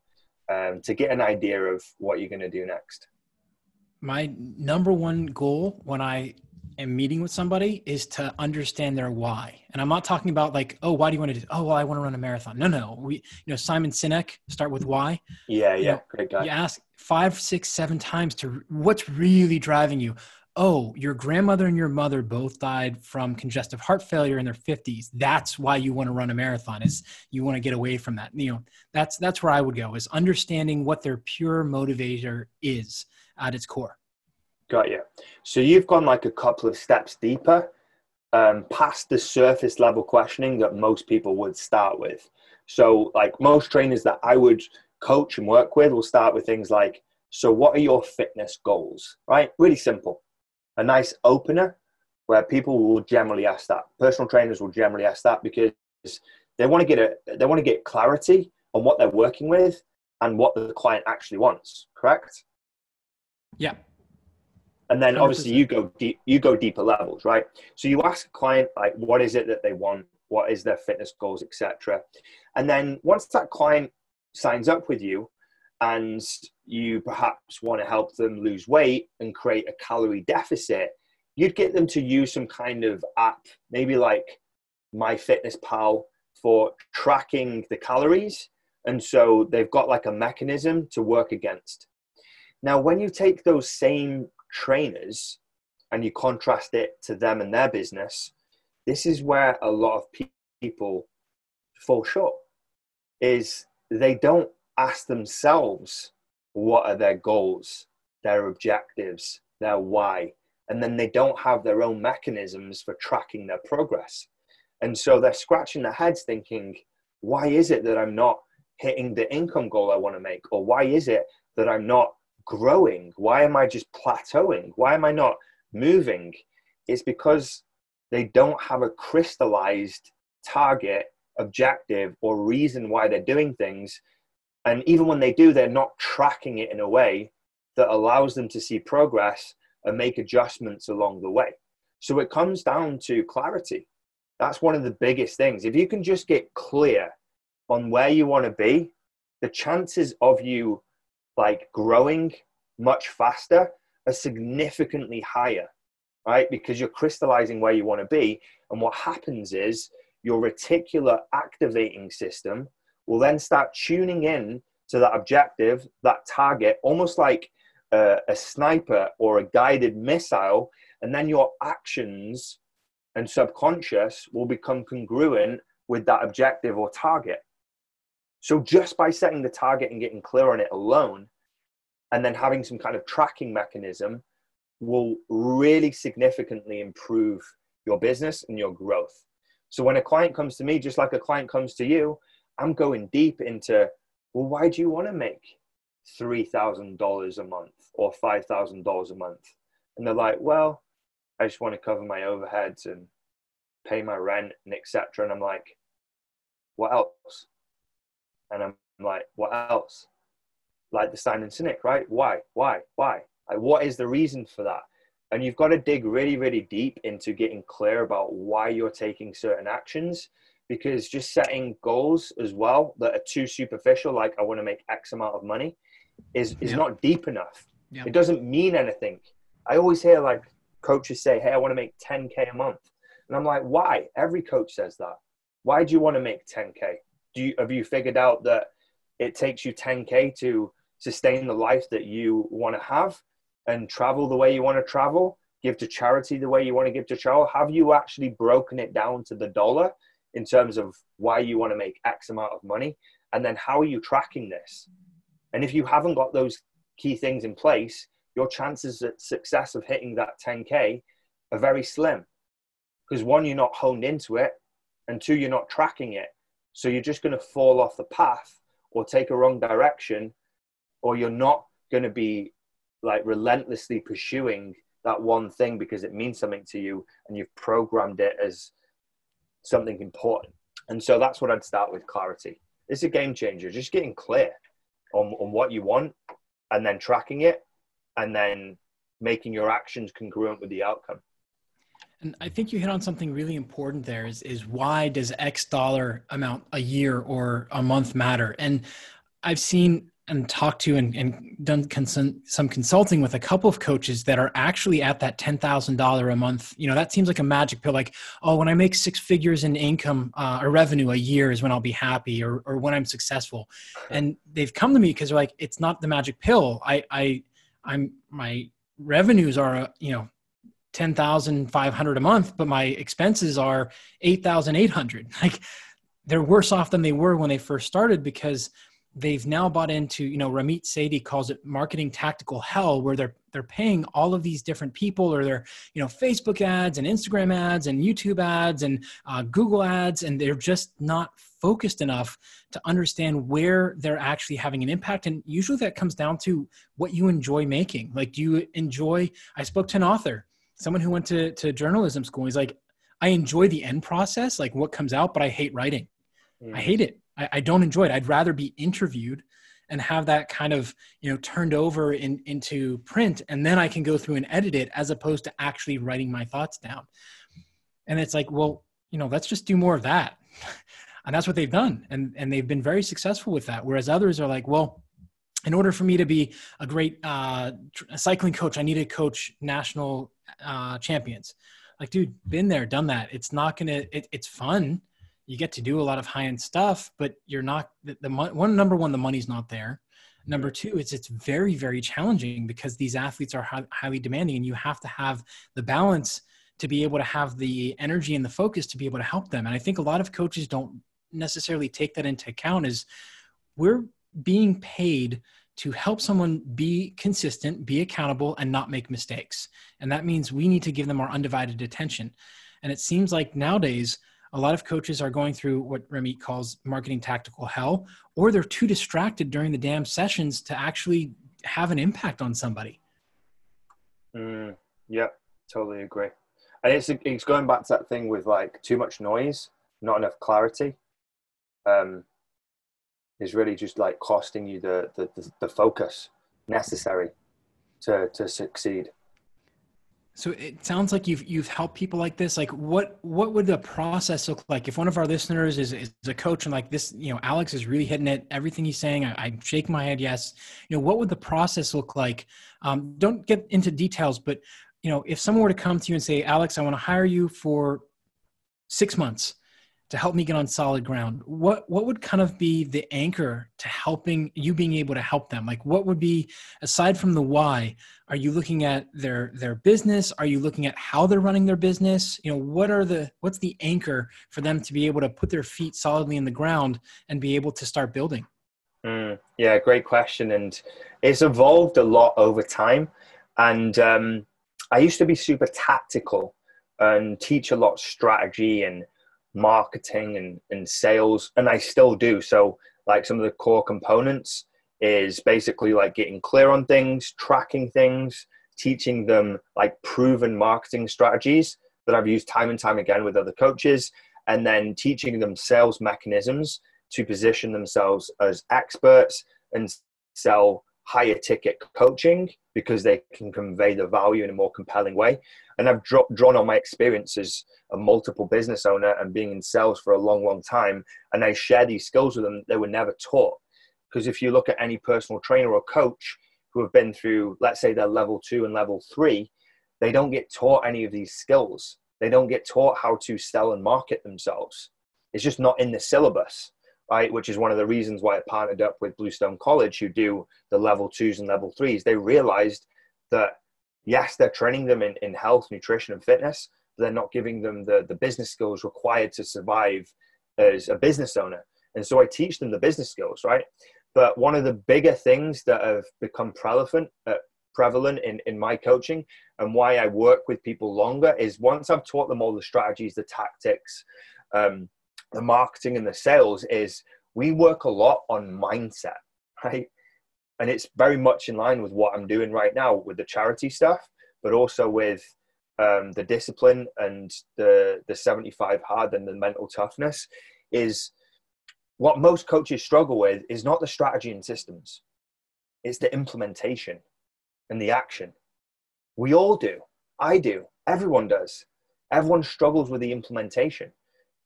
um, to get an idea of what you're going to do next? my number one goal when I am meeting with somebody is to understand their why. And I'm not talking about like, oh, why do you want to do? Oh, well, I want to run a marathon. No, no. We, you know, Simon Sinek start with why. Yeah, yeah, know, great guy. You ask five, six, seven times to what's really driving you. Oh, your grandmother and your mother both died from congestive heart failure in their 50s. That's why you want to run a marathon. Is you want to get away from that. You know, that's that's where I would go. Is understanding what their pure motivator is at its core. Got you. So you've gone like a couple of steps deeper um, past the surface level questioning that most people would start with. So, like most trainers that I would coach and work with will start with things like, So, what are your fitness goals? Right? Really simple. A nice opener where people will generally ask that. Personal trainers will generally ask that because they want to get a they want to get clarity on what they're working with and what the client actually wants. Correct? Yeah. And then obviously 100%. you go deep, you go deeper levels, right? So you ask a client like, what is it that they want? What is their fitness goals, etc. And then once that client signs up with you, and you perhaps want to help them lose weight and create a calorie deficit, you'd get them to use some kind of app, maybe like MyFitnessPal for tracking the calories. And so they've got like a mechanism to work against. Now, when you take those same trainers and you contrast it to them and their business, this is where a lot of people fall short. Is they don't ask themselves what are their goals, their objectives, their why, and then they don't have their own mechanisms for tracking their progress. And so they're scratching their heads thinking, why is it that I'm not hitting the income goal I want to make? Or why is it that I'm not growing? Why am I just plateauing? Why am I not moving? It's because they don't have a crystallized target, objective, or reason why they're doing things. And even when they do, they're not tracking it in a way that allows them to see progress and make adjustments along the way. So it comes down to clarity. That's one of the biggest things. If you can just get clear on where you want to be, the chances of you like growing much faster are significantly higher, right? Because you're crystallizing where you want to be. And what happens is your reticular activating system will then start tuning in to that objective, that target, almost like a, a sniper or a guided missile. And then your actions and subconscious will become congruent with that objective or target. So just by setting the target and getting clear on it alone, and then having some kind of tracking mechanism will really significantly improve your business and your growth. So when a client comes to me, just like a client comes to you, I'm going deep into, well, why do you want to make $3,000 a month or $5,000 a month? And they're like, well, I just want to cover my overheads and pay my rent and etc. And I'm like, what else? And I'm like, what else? Like the Simon Sinek, right? Why? Why? Why? Like, what is the reason for that? And you've got to dig really, really deep into getting clear about why you're taking certain actions because just setting goals as well that are too superficial, like I want to make X amount of money, is, is yeah. not deep enough. Yeah. It doesn't mean anything. I always hear like coaches say, Hey, I want to make 10K a month. And I'm like, why? Every coach says that. Why do you want to make 10K? do you have you figured out that it takes you 10k to sustain the life that you want to have and travel the way you want to travel give to charity the way you want to give to charity have you actually broken it down to the dollar in terms of why you want to make x amount of money and then how are you tracking this? And if you haven't got those key things in place your chances at success of hitting that 10k are very slim. Because one you're not honed into it and two you're not tracking it. So you're just going to fall off the path or take a wrong direction, or you're not going to be like relentlessly pursuing that one thing because it means something to you and you've programmed it as something important. And so that's what I'd start with clarity. It's a game changer, just getting clear on, on what you want and then tracking it and then making your actions congruent with the outcome. And I think you hit on something really important there is, is why does X dollar amount a year or a month matter? And I've seen and talked to and, and done some consulting with a couple of coaches that are actually at that $10,000 a month. You know, that seems like a magic pill. Like, oh, when I make six figures in income uh, or revenue a year is when I'll be happy or, or when I'm successful. And they've come to me because they're like, it's not the magic pill. I, I, I'm, my revenues are, you know, 10,500 a month, but my expenses are 8,800. *laughs* Like they're worse off than they were when they first started because they've now bought into, you know, Ramit Sethi calls it marketing tactical hell where they're they're paying all of these different people or they're you know facebook ads and instagram ads and youtube ads and uh, google ads and they're just not focused enough to understand where they're actually having an impact. And usually that comes down to what you enjoy making. Like do you enjoy i spoke to an author someone who went to, to journalism school he's like i enjoy the end process like what comes out but i hate writing. Mm. i hate it I, I don't enjoy it. I'd rather be interviewed and have that kind of you know turned over in, into print and then i can go through and edit it as opposed to actually writing my thoughts down. And it's like well you know let's just do more of that. *laughs* And that's what they've done and and they've been very successful with that whereas others are like well in order for me to be a great uh, cycling coach i need to coach national uh, champions. Like dude been there done that. It's not gonna it, it's fun you get to do a lot of high end stuff, but you're not the, the one number one the money's not there. Number two, it's it's very very challenging because these athletes are high, highly demanding, and you have to have the balance to be able to have the energy and the focus to be able to help them. And I think a lot of coaches don't necessarily take that into account. Is we're being paid to help someone be consistent, be accountable, and not make mistakes. And that means we need to give them our undivided attention. And it seems like nowadays a lot of coaches are going through what Ramit calls marketing tactical hell, or they're too distracted during the damn sessions to actually have an impact on somebody. Mm, yeah, totally agree. And it's it's going back to that thing with like too much noise, not enough clarity. Um, is really just like costing you the, the, the, the focus necessary to, to succeed. So it sounds like you've you've helped people like this. Like what what would the process look like if one of our listeners is, is a coach and like this, you know, Alex is really hitting it. Everything he's saying, I, I shake my head yes. You know, what would the process look like? Um, don't get into details, but you know, if someone were to come to you and say, Alex, I want to hire you for six months to help me get on solid ground what what would kind of be the anchor to helping you being able to help them? Like what would be aside from the why are you looking at their their business? Are you looking at how they're running their business? You know what are the what's the anchor for them to be able to put their feet solidly in the ground and be able to start building? Mm, yeah great question and it's evolved a lot over time and um, i used to be super tactical and teach a lot strategy and marketing and, and sales and i still do. So like some of the core components is basically like getting clear on things tracking things teaching them like proven marketing strategies that i've used time and time again with other coaches and then teaching them sales mechanisms to position themselves as experts and sell higher ticket coaching because they can convey the value in a more compelling way. And I've dro- drawn on my experience as a multiple business owner and being in sales for a long, long time. And I share these skills with them they were never taught. Because if you look at any personal trainer or coach who have been through, let's say, their level two and level three, they don't get taught any of these skills. They don't get taught how to sell and market themselves. It's just not in the syllabus right? Which is one of the reasons why I partnered up with Bluestone College, who do the level twos and level threes. They realized that yes, they're training them in, in health, nutrition, and fitness, but they're not giving them the, the business skills required to survive as a business owner. And so I teach them the business skills, right? But one of the bigger things that have become prevalent, uh, prevalent in, in my coaching and why I work with people longer is once I've taught them all the strategies, the tactics, um, the marketing and the sales is we work a lot on mindset, right? And it's very much in line with what I'm doing right now with the charity stuff, but also with um, the discipline and the the 75 hard and the mental toughness is what most coaches struggle with is not the strategy and systems. It's the implementation and the action. We all do. I do. Everyone does. Everyone struggles with the implementation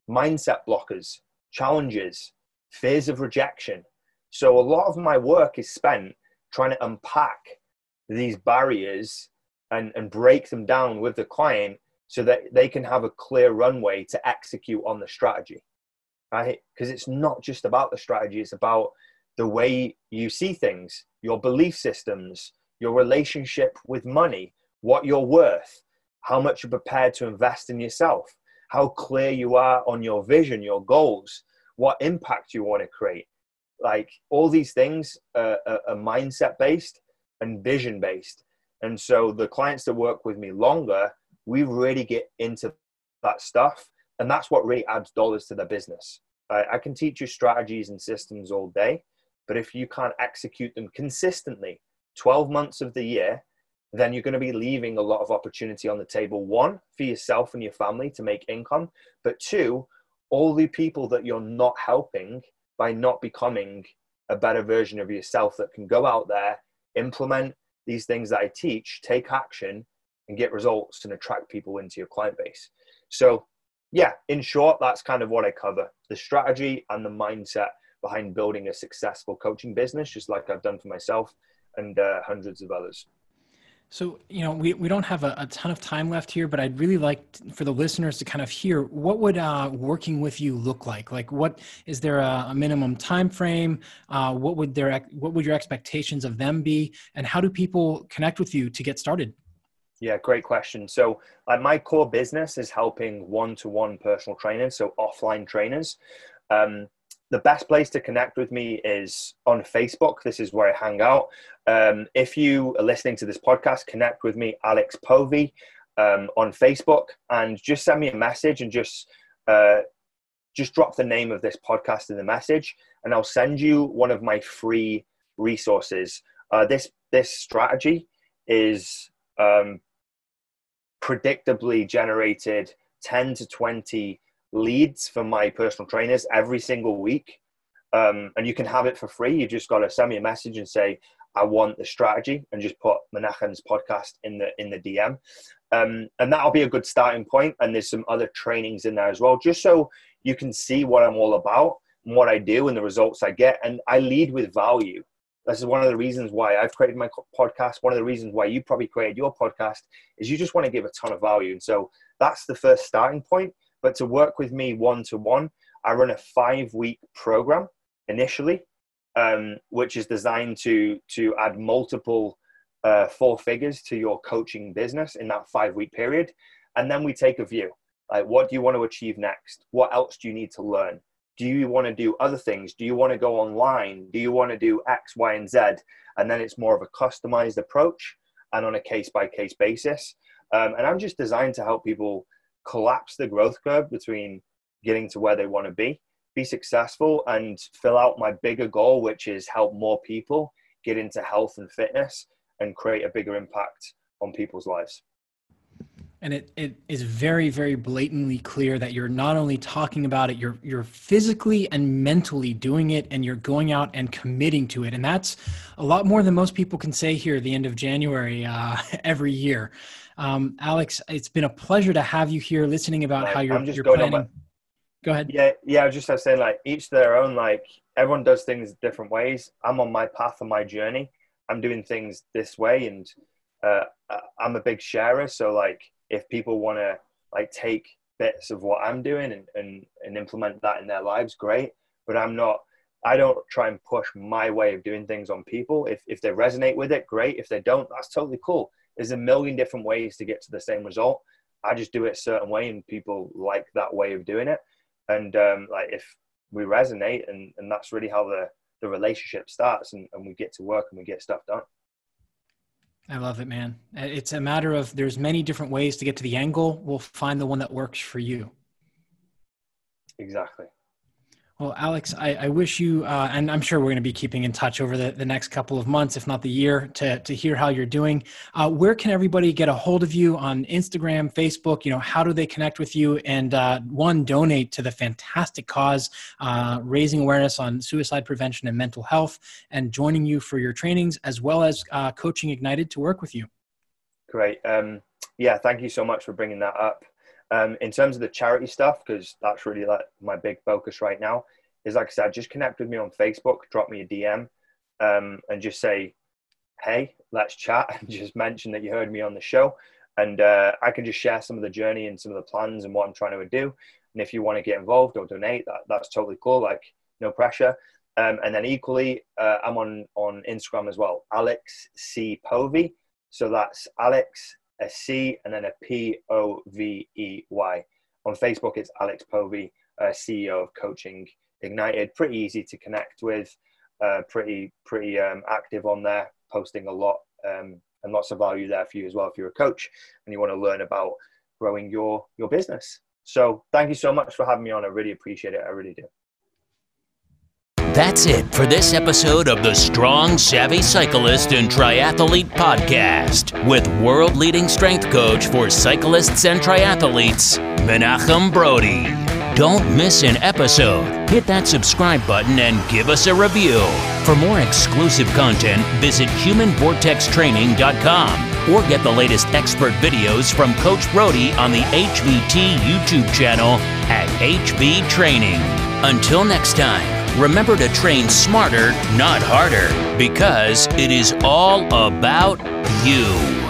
mindset blockers, challenges, fears of rejection. So a lot of my work is spent trying to unpack these barriers and, and break them down with the client so that they can have a clear runway to execute on the strategy. Right? Because it's not just about the strategy, it's about the way you see things, your belief systems, your relationship with money, what you're worth, how much you're prepared to invest in yourself, how clear you are on your vision, your goals, what impact you want to create. Like all these things are, are, are mindset based and vision based. And so the clients that work with me longer, we really get into that stuff. And that's what really adds dollars to their business. I, I can teach you strategies and systems all day, but if you can't execute them consistently 12 months of the year, then you're going to be leaving a lot of opportunity on the table. One, for yourself and your family to make income, but two, all the people that you're not helping by not becoming a better version of yourself that can go out there, implement these things that I teach, take action, and get results and attract people into your client base. So, yeah, in short, that's kind of what I cover the strategy and the mindset behind building a successful coaching business, just like I've done for myself and uh, hundreds of others. So, you know, we, we don't have a, a, ton of time left here, but I'd really like for the listeners to kind of hear what would uh, working with you look like? Like, what is there a, a minimum time frame? Uh, what would their what would your expectations of them be? And how do people connect with you to get started? Yeah, great question. So, uh, my core business is helping one to one personal trainers, so offline trainers. Um, the best place to connect with me is on Facebook. This is where I hang out. Um, if you are listening to this podcast, connect with me, Alex Povey, um, on Facebook, and just send me a message and just uh, just drop the name of this podcast in the message, and I'll send you one of my free resources. Uh, this this strategy is um, predictably generated 10 to 20 leads for my personal trainers every single week. Um, and you can have it for free. You just got to send me a message and say, I want the strategy and just put Menachem's podcast in the in the DM. Um, and that'll be a good starting point. And there's some other trainings in there as well, just so you can see what I'm all about and what I do and the results I get. And I lead with value. This is one of the reasons why I've created my podcast. One of the reasons why you probably created your podcast is you just want to give a ton of value. And so that's the first starting point. But to work with me one to one, I run a five week program initially, um, which is designed to to add multiple uh, four figures to your coaching business in that five week period, and then we take a view. Like, what do you want to achieve next? What else do you need to learn? Do you want to do other things? Do you want to go online? Do you want to do X, Y, and Z? And then it's more of a customized approach and on a case by case basis. Um, and I'm just designed to help people collapse the growth curve between getting to where they want to be, be successful, and fill out my bigger goal, which is help more people get into health and fitness and create a bigger impact on people's lives and it, it is very very blatantly clear that you're not only talking about it you're you're physically and mentally doing it and you're going out and committing to it. And that's a lot more than most people can say here at the end of january uh, *laughs* every year. Um, alex it's been a pleasure to have you here listening about how you're, you're planning. my, go ahead. Yeah yeah i was just I was saying like each their own like everyone does things different ways. I'm on my path and my journey. I'm doing things this way and uh, i'm a big sharer. So like if people want to like take bits of what I'm doing and, and, and implement that in their lives, great. But I'm not, I don't try and push my way of doing things on people. If, if they resonate with it, great. If they don't, that's totally cool. There's a million different ways to get to the same result. I just do it a certain way and people like that way of doing it. And um, like if we resonate and, and that's really how the, the relationship starts and, and we get to work and we get stuff done. I love it, man. It's a matter of there's many different ways to get to the angle. We'll find the one that works for you. Exactly. Well, Alex, I, I wish you, uh, and I'm sure we're going to be keeping in touch over the, the next couple of months, if not the year, to, to hear how you're doing. Uh, where can everybody get a hold of you on Instagram, Facebook? You know, how do they connect with you? And uh, one, donate to the fantastic cause, uh, raising awareness on suicide prevention and mental health, and joining you for your trainings, as well as uh, Coaching Ignited to work with you. Great. Um, yeah, thank you so much for bringing that up. Um, in terms of the charity stuff, because that's really like my big focus right now, is like I said, just connect with me on Facebook, drop me a DM, um, and just say, "Hey, let's chat," *laughs* and just mention that you heard me on the show, and uh, I can just share some of the journey and some of the plans and what I'm trying to do. And if you want to get involved or donate, that, that's totally cool. Like no pressure. Um, and then equally, uh, I'm on on Instagram as well, Alex C Povey. So that's Alex a C and then a P O V E Y. On Facebook, it's Alex Povey, uh, CEO of Coaching Ignited. Pretty easy to connect with. Uh, pretty pretty um, active on there, posting a lot um, and lots of value there for you as well if you're a coach and you want to learn about growing your your business. So thank you so much for having me on. I really appreciate it. I really do. That's it for this episode of the Strong, Savvy Cyclist and Triathlete Podcast with world leading strength coach for cyclists and triathletes, Menachem Brodie. Don't miss an episode. Hit that subscribe button and give us a review. For more exclusive content, visit humanvortextraining.com or get the latest expert videos from Coach Brodie on the HVT YouTube channel at HV Training. Until next time, remember to train smarter, not harder, because it is all about you.